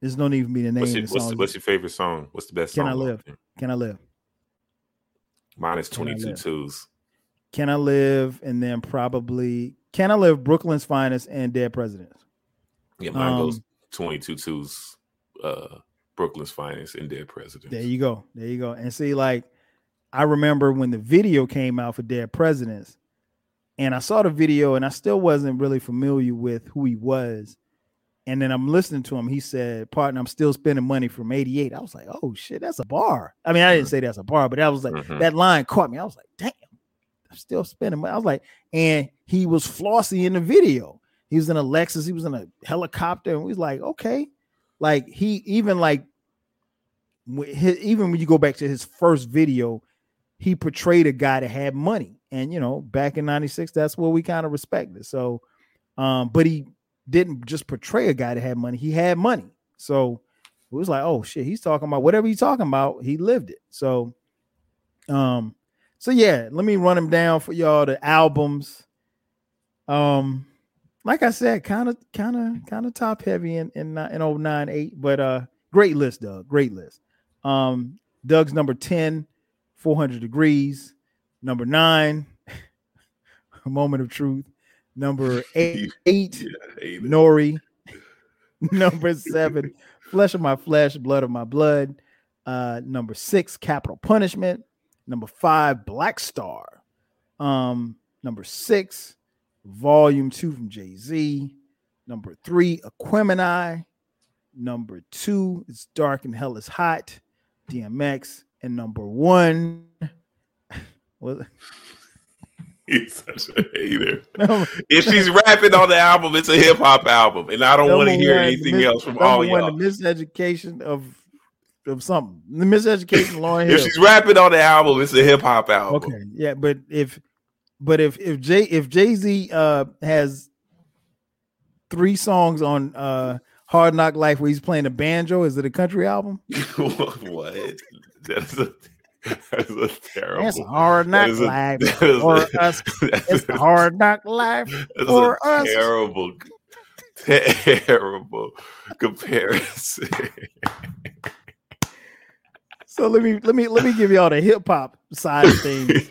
There's no need for me to name what's your, what's, the, what's your favorite song? What's the best Can? I live? Can I live? Mine is 22 twos. Can I live? And then probably Can I live? Brooklyn's finest and Dead Presidents. Yeah, mine um, goes 22 twos. Uh, Brooklyn's finest and Dead Presidents. There you go. There you go. And see, like, I remember when the video came out for Dead Presidents, and I saw the video and I still wasn't really familiar with who he was. And then I'm listening to him. He said, partner, I'm still spending money from 88. I was like, oh shit, that's a bar. I mean, I didn't mm-hmm. say that's a bar, but that was like mm-hmm. that line caught me. I was like, damn, I'm still spending money. I was like, and he was flossy in the video. He was in a Lexus, he was in a helicopter, and we was like, okay. Like he even like even when you go back to his first video, he portrayed a guy that had money. And you know, back in 96, that's what we kind of respected. So um, but he didn't just portray a guy that had money, he had money. So it was like, oh shit, he's talking about whatever he's talking about, he lived it. So um, so yeah, let me run them down for y'all the albums. Um, like I said, kind of, kind of, kind of top heavy in in in 09, 8, but uh, great list, Doug. Great list. Um, Doug's number 10, 400 degrees. Number nine, A Moment of Truth. Number eight, eight yeah, Nori. number seven, Flesh of My Flesh, Blood of My Blood. Uh, number six, Capital Punishment. Number five, Black Star. Um, number six, Volume Two from Jay Z. Number three, Aquemini. Number two, It's Dark and Hell is Hot. DMX. And number one, what? He's such a hater. No. If she's rapping on the album, it's a hip hop album, and I don't want to hear anything mis- else from all y'all. The miseducation of of something. The miseducation, Lauryn Hill. If she's rapping on the album, it's a hip hop album. Okay, yeah, but if but if if Jay if Jay Z uh has three songs on uh Hard Knock Life where he's playing a banjo, is it a country album? what? That's a that's a terrible. It's a hard knock life for us. It's a hard knock life for us. Terrible, Terrible comparison. so let me let me let me give y'all the hip hop side of things.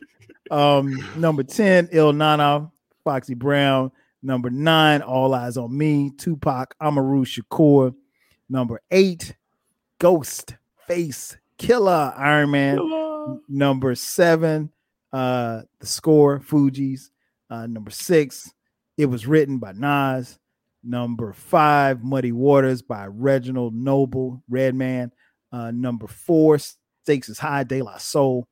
Um, number 10, Ill Na Na, Foxy Brown. Number nine, All Eyez on Me, Tupac Amaru Shakur. Number eight, Ghost Face Killer, Iron Man. Killah. Number seven, uh, The Score Fugees. Uh, number six, It Was Written by Nas. Number five, Muddy Waters by Reginald Noble, Redman. Uh, number four, Stakes is High, De La Soul.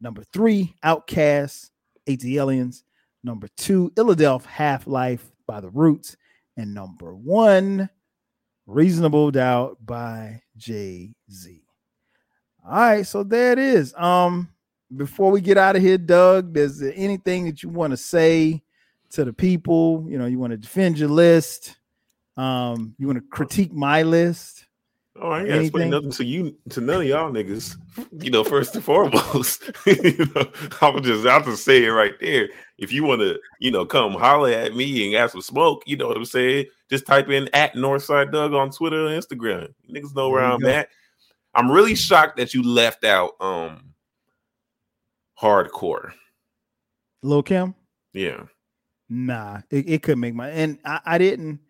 Number three, Outkast, ATLiens. Number two, Illadelph Half Life by The Roots. And number one, Reasonable Doubt by Jay Z. All right, so there it is. Um, before we get out of here, Doug, there's anything that you want to say to the people? You know, you want to defend your list. Um, you want to critique my list. Oh, I ain't gotta explain nothing to you to none of y'all niggas. You know, first and foremost, you know, I'm just out to say it right there. If you want to, you know, come holler at me and ask for smoke, you know what I'm saying? Just type in at Northside Doug on Twitter and Instagram. niggas know where I'm go. at. I'm really shocked that you left out um hardcore. Lil Kim? Yeah. Nah, it, it could make my and I, I didn't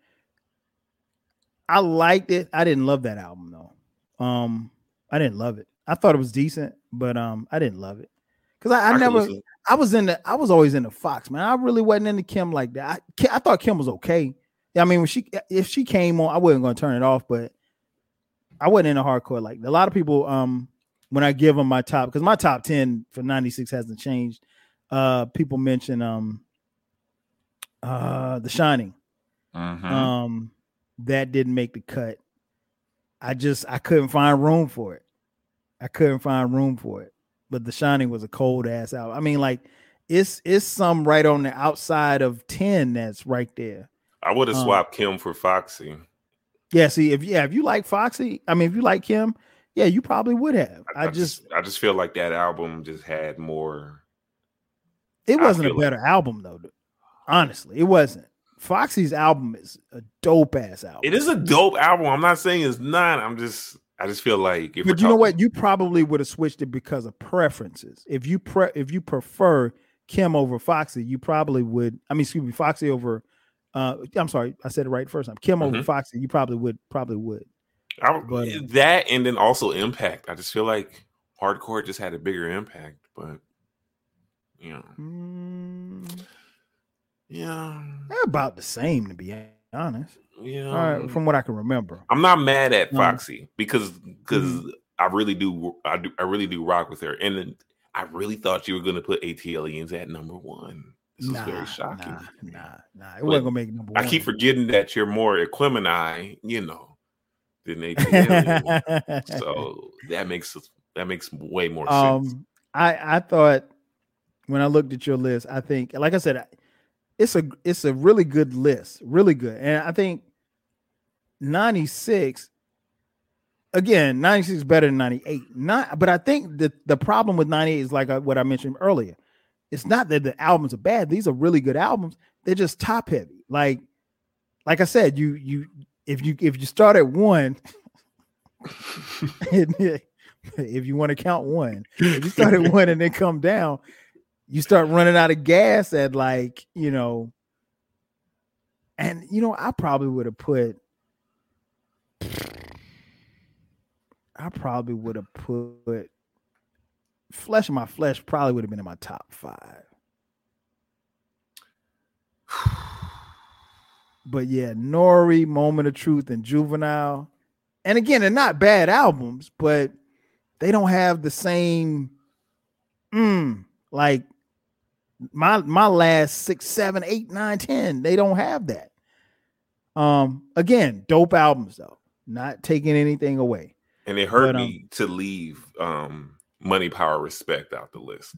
I liked it. I didn't love that album though. Um, I didn't love it. I thought it was decent, but um, I didn't love it because I, I, I never. I was in the. I was always in the Fox man. I really wasn't into Kim like that. I, I thought Kim was okay. I mean, when she if she came on, I wasn't going to turn it off, but I wasn't in a hardcore like a lot of people. Um, when I give them my top because my top ten for '96 hasn't changed. Uh, people mention um, uh, The Shining. Mm-hmm. Um, that didn't make the cut. I just I couldn't find room for it. I couldn't find room for it. But The Shining was a cold ass out. I mean, like it's it's some right on the outside of 10 that's right there. I would have um, swapped Kim for Foxy. Yeah, see, if yeah, if you like Foxy, I mean if you like Kim, yeah, you probably would have. I, I just, I just feel like that album just had more. It wasn't a better like... album though. Honestly, it wasn't. Foxy's album is a dope ass album. It is a dope album. I'm not saying it's not. I'm just I just feel like But you talking- know what? You probably would have switched it because of preferences. If you pre if you prefer Kim over Foxy, you probably would. I mean, excuse me, Foxy over. Uh, I'm sorry, I said it right first time. Kim mm-hmm. over Foxy, you probably would. Probably would. I, but, uh, that and then also impact. I just feel like hardcore just had a bigger impact, but you know. Mm, yeah, about the same to be honest. Yeah, from what I can remember. I'm not mad at Foxy um, because because mm-hmm. I really do I do I really do rock with her, and then I really thought you were going to put ATLiens at number one. This nah, is very shocking. Nah, nah, nah. It but wasn't gonna make number one. I keep forgetting that you're more Aquemini, you know, than ATLiens. so that makes that makes way more um, sense. I I thought when I looked at your list, I think, like I said, it's a it's a really good list, really good. And I think 96 again, 96 is better than 98. Not but I think the the problem with 98 is like uh, what I mentioned earlier. It's not that the albums are bad. These are really good albums. They're just top heavy. Like like I said, you you if you if you start at one if you want to count one, if you start at one and then come down, you start running out of gas at like, you know, and you know, I probably would have put I probably would have put flesh of my flesh probably would have been in my top five. but yeah, Nori, Moment of Truth, and Juvenile. And again, they're not bad albums, but they don't have the same mm, like my my last six, seven, eight, nine, ten, they don't have that. Um, again, dope albums though, not taking anything away. And it hurt but, um, me to leave um Money Power Respect out the list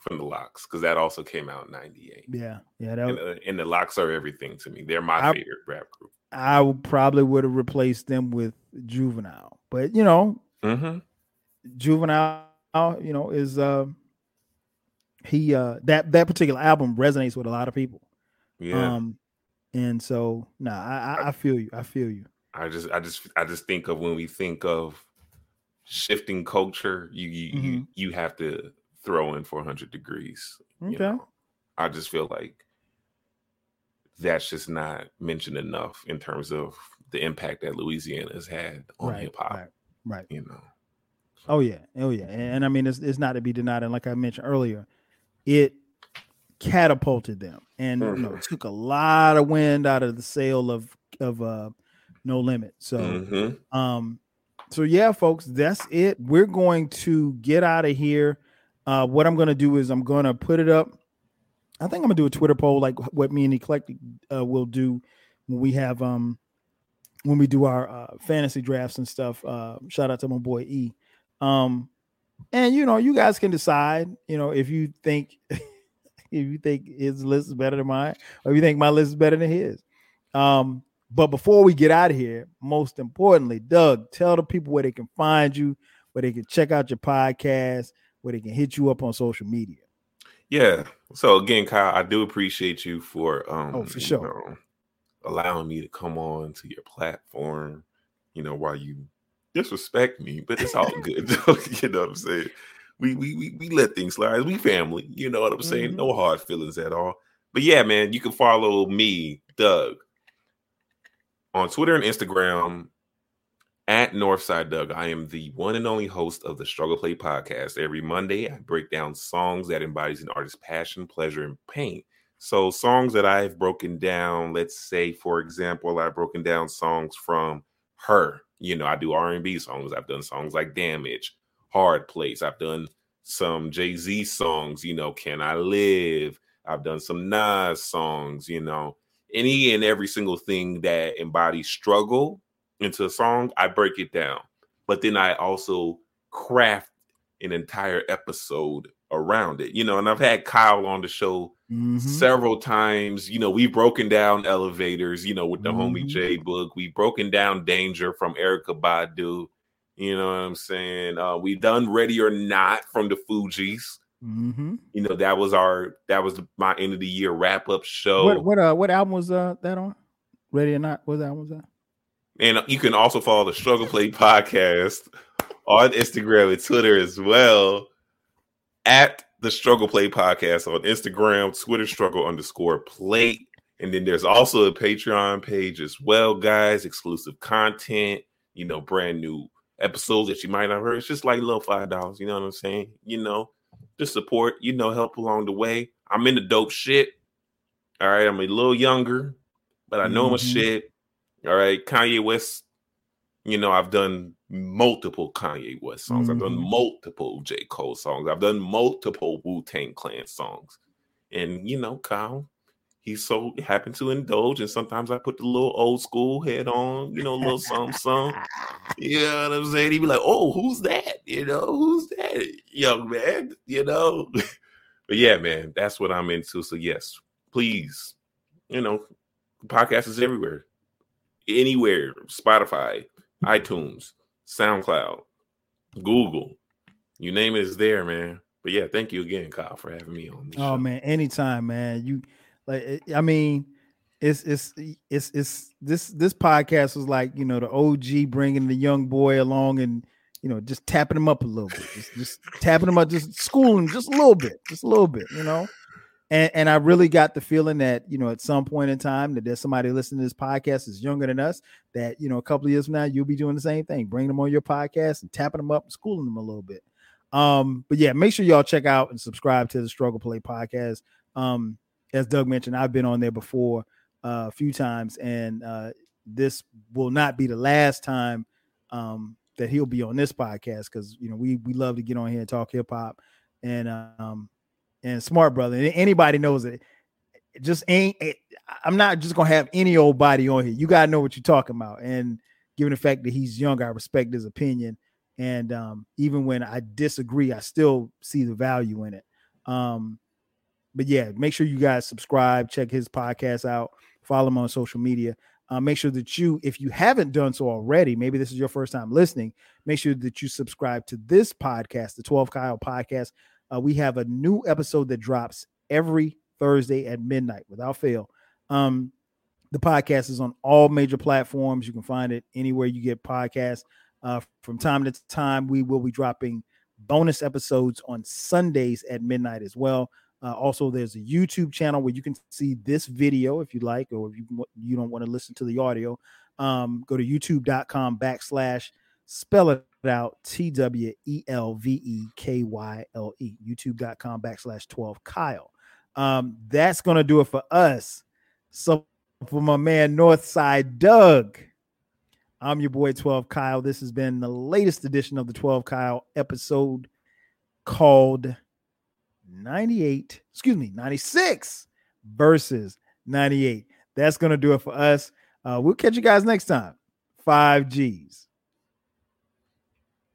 from the LOX because that also came out in 98. Yeah, yeah. That and, uh, and, the LOX are everything to me. They're my I, favorite rap group. I would probably would have replaced them with Juvenile, but you know, mm-hmm. Juvenile, you know, is uh he uh that that particular album resonates with a lot of people. Yeah. Um And so, nah, I, I feel you. I feel you. I just, I just, I just think of when we think of shifting culture, you, you, mm-hmm. you, you have to throw in 400 degrees. Okay. Know? I just feel like that's just not mentioned enough in terms of the impact that Louisiana has had on right, hip hop. Right, right. You know. Oh yeah. Oh yeah. And, and I mean it's it's not to be denied. And like I mentioned earlier, it catapulted them and mm-hmm. you know, mm-hmm. took a lot of wind out of the sail of of uh no limit. So mm-hmm. um so yeah, folks, that's it. We're going to get out of here. Uh what I'm gonna do is I'm gonna put it up. I think I'm gonna do a Twitter poll like what me and Eclectic uh, will do when we have um when we do our uh, fantasy drafts and stuff. Uh, shout out to my boy E. Um, and you know, you guys can decide, you know, if you think if you think his list is better than mine, or if you think my list is better than his. Um, but before we get out of here, most importantly, Doug, tell the people where they can find you, where they can check out your podcast, where they can hit you up on social media. Yeah. So again, Kyle, I do appreciate you for um oh, for sure. Know, allowing me to come on to your platform, you know, while you disrespect me, but it's all good. you know what I'm saying? We, we we we let things slide. We family, you know what I'm saying? Mm-hmm. No hard feelings at all. But yeah, man, you can follow me, Doug, on Twitter and Instagram at Northside Doug. I am the one and only host of the Struggle Plate podcast. Every Monday, I break down songs that embodies an artist's passion, pleasure, and pain. So songs that I've broken down, let's say, for example, I've broken down songs from her. You know, I do R&B songs. I've done songs like Damage, Hard Place. I've done some Jay-Z songs, you know, Can I Live? I've done some Nas songs, you know, any and every single thing that embodies struggle into a song, I break it down. But then I also craft an entire episode around it. You know, and I've had Kyle on the show mm-hmm. several times. You know, we've broken down elevators, you know, with the mm-hmm. homie J book. We've broken down danger from Erykah Badu. You know what I'm saying? Uh, we've done Ready or Not from the Fugees. Mm-hmm. You know, that was our that was my end of the year wrap up show. What what uh what album was uh that on? Ready or Not? What album was that? And you can also follow the Struggle Plate podcast on Instagram and Twitter as well at the Struggle Plate podcast on Instagram, Twitter struggle underscore play. And then there's also a Patreon page as well, guys. Exclusive content, you know, brand new episodes that you might not heard. It's just like little five dollars, you know what I'm saying? You know, just support, you know, help along the way. I'm into dope shit. All right, I'm a little younger, but I know mm-hmm. my shit. All right, Kanye West, you know, I've done multiple Kanye West songs. Mm-hmm. I've done mm-hmm. multiple J. Cole songs. I've done multiple Wu Tang Clan songs. And you know, Kyle, he so happened to indulge, and sometimes I put the little old school head on, you know, a little something, something. You know what I'm saying? He'd be like, "Oh, who's that? You know, who's that young man? You know." but yeah, man, that's what I'm into. So yes, please, you know, podcast is everywhere, anywhere, Spotify, iTunes, SoundCloud, Google, you name it is there, man. But yeah, thank you again, Kyle, for having me on. oh show. man, anytime, man. You like, I mean, it's it's it's it's this this podcast was like you know the OG bringing the young boy along and you know just tapping him up a little bit, just, just tapping him up, just schooling just a little bit, just a little bit, you know. And, and I really got the feeling that, you know, at some point in time that there's somebody listening to this podcast is younger than us, that, you know, a couple of years from now, you'll be doing the same thing, bringing them on your podcast and tapping them up and schooling them a little bit. Um, but yeah, make sure y'all check out and subscribe to the Struggle Plate podcast. Um, as Doug mentioned, I've been on there before uh, a few times, and uh, this will not be the last time um, that he'll be on this podcast because you know we we love to get on here and talk hip hop, and um, and smart brother. Anybody knows it. just ain't. I'm not just gonna have any old body on here. You gotta know what you're talking about. And given the fact that he's young, I respect his opinion. And um, even when I disagree, I still see the value in it. Um, but yeah, make sure you guys subscribe, check his podcast out, follow him on social media. Uh, make sure that you, if you haven't done so already, maybe this is your first time listening, make sure that you subscribe to this podcast, the 12 Kyle podcast. Uh, we have a new episode that drops every Thursday at midnight without fail. Um, The podcast is on all major platforms. You can find it anywhere you get podcasts. Uh, from time to time, we will be dropping bonus episodes on Sundays at midnight as well. Uh, also, there's a YouTube channel where you can see this video if you like, or if you, you don't want to listen to the audio. Um, go to youtube.com backslash spell it out T W E L V E K Y L E, youtube.com backslash 12 Kyle. Um, that's to do it for us. So, for my man Northside Doug, I'm your boy 12 Kyle. This has been the latest edition of the 12 Kyle episode called 98, excuse me, 96 versus 98. That's going to do it for us. Uh, we'll catch you guys next time. Five G's.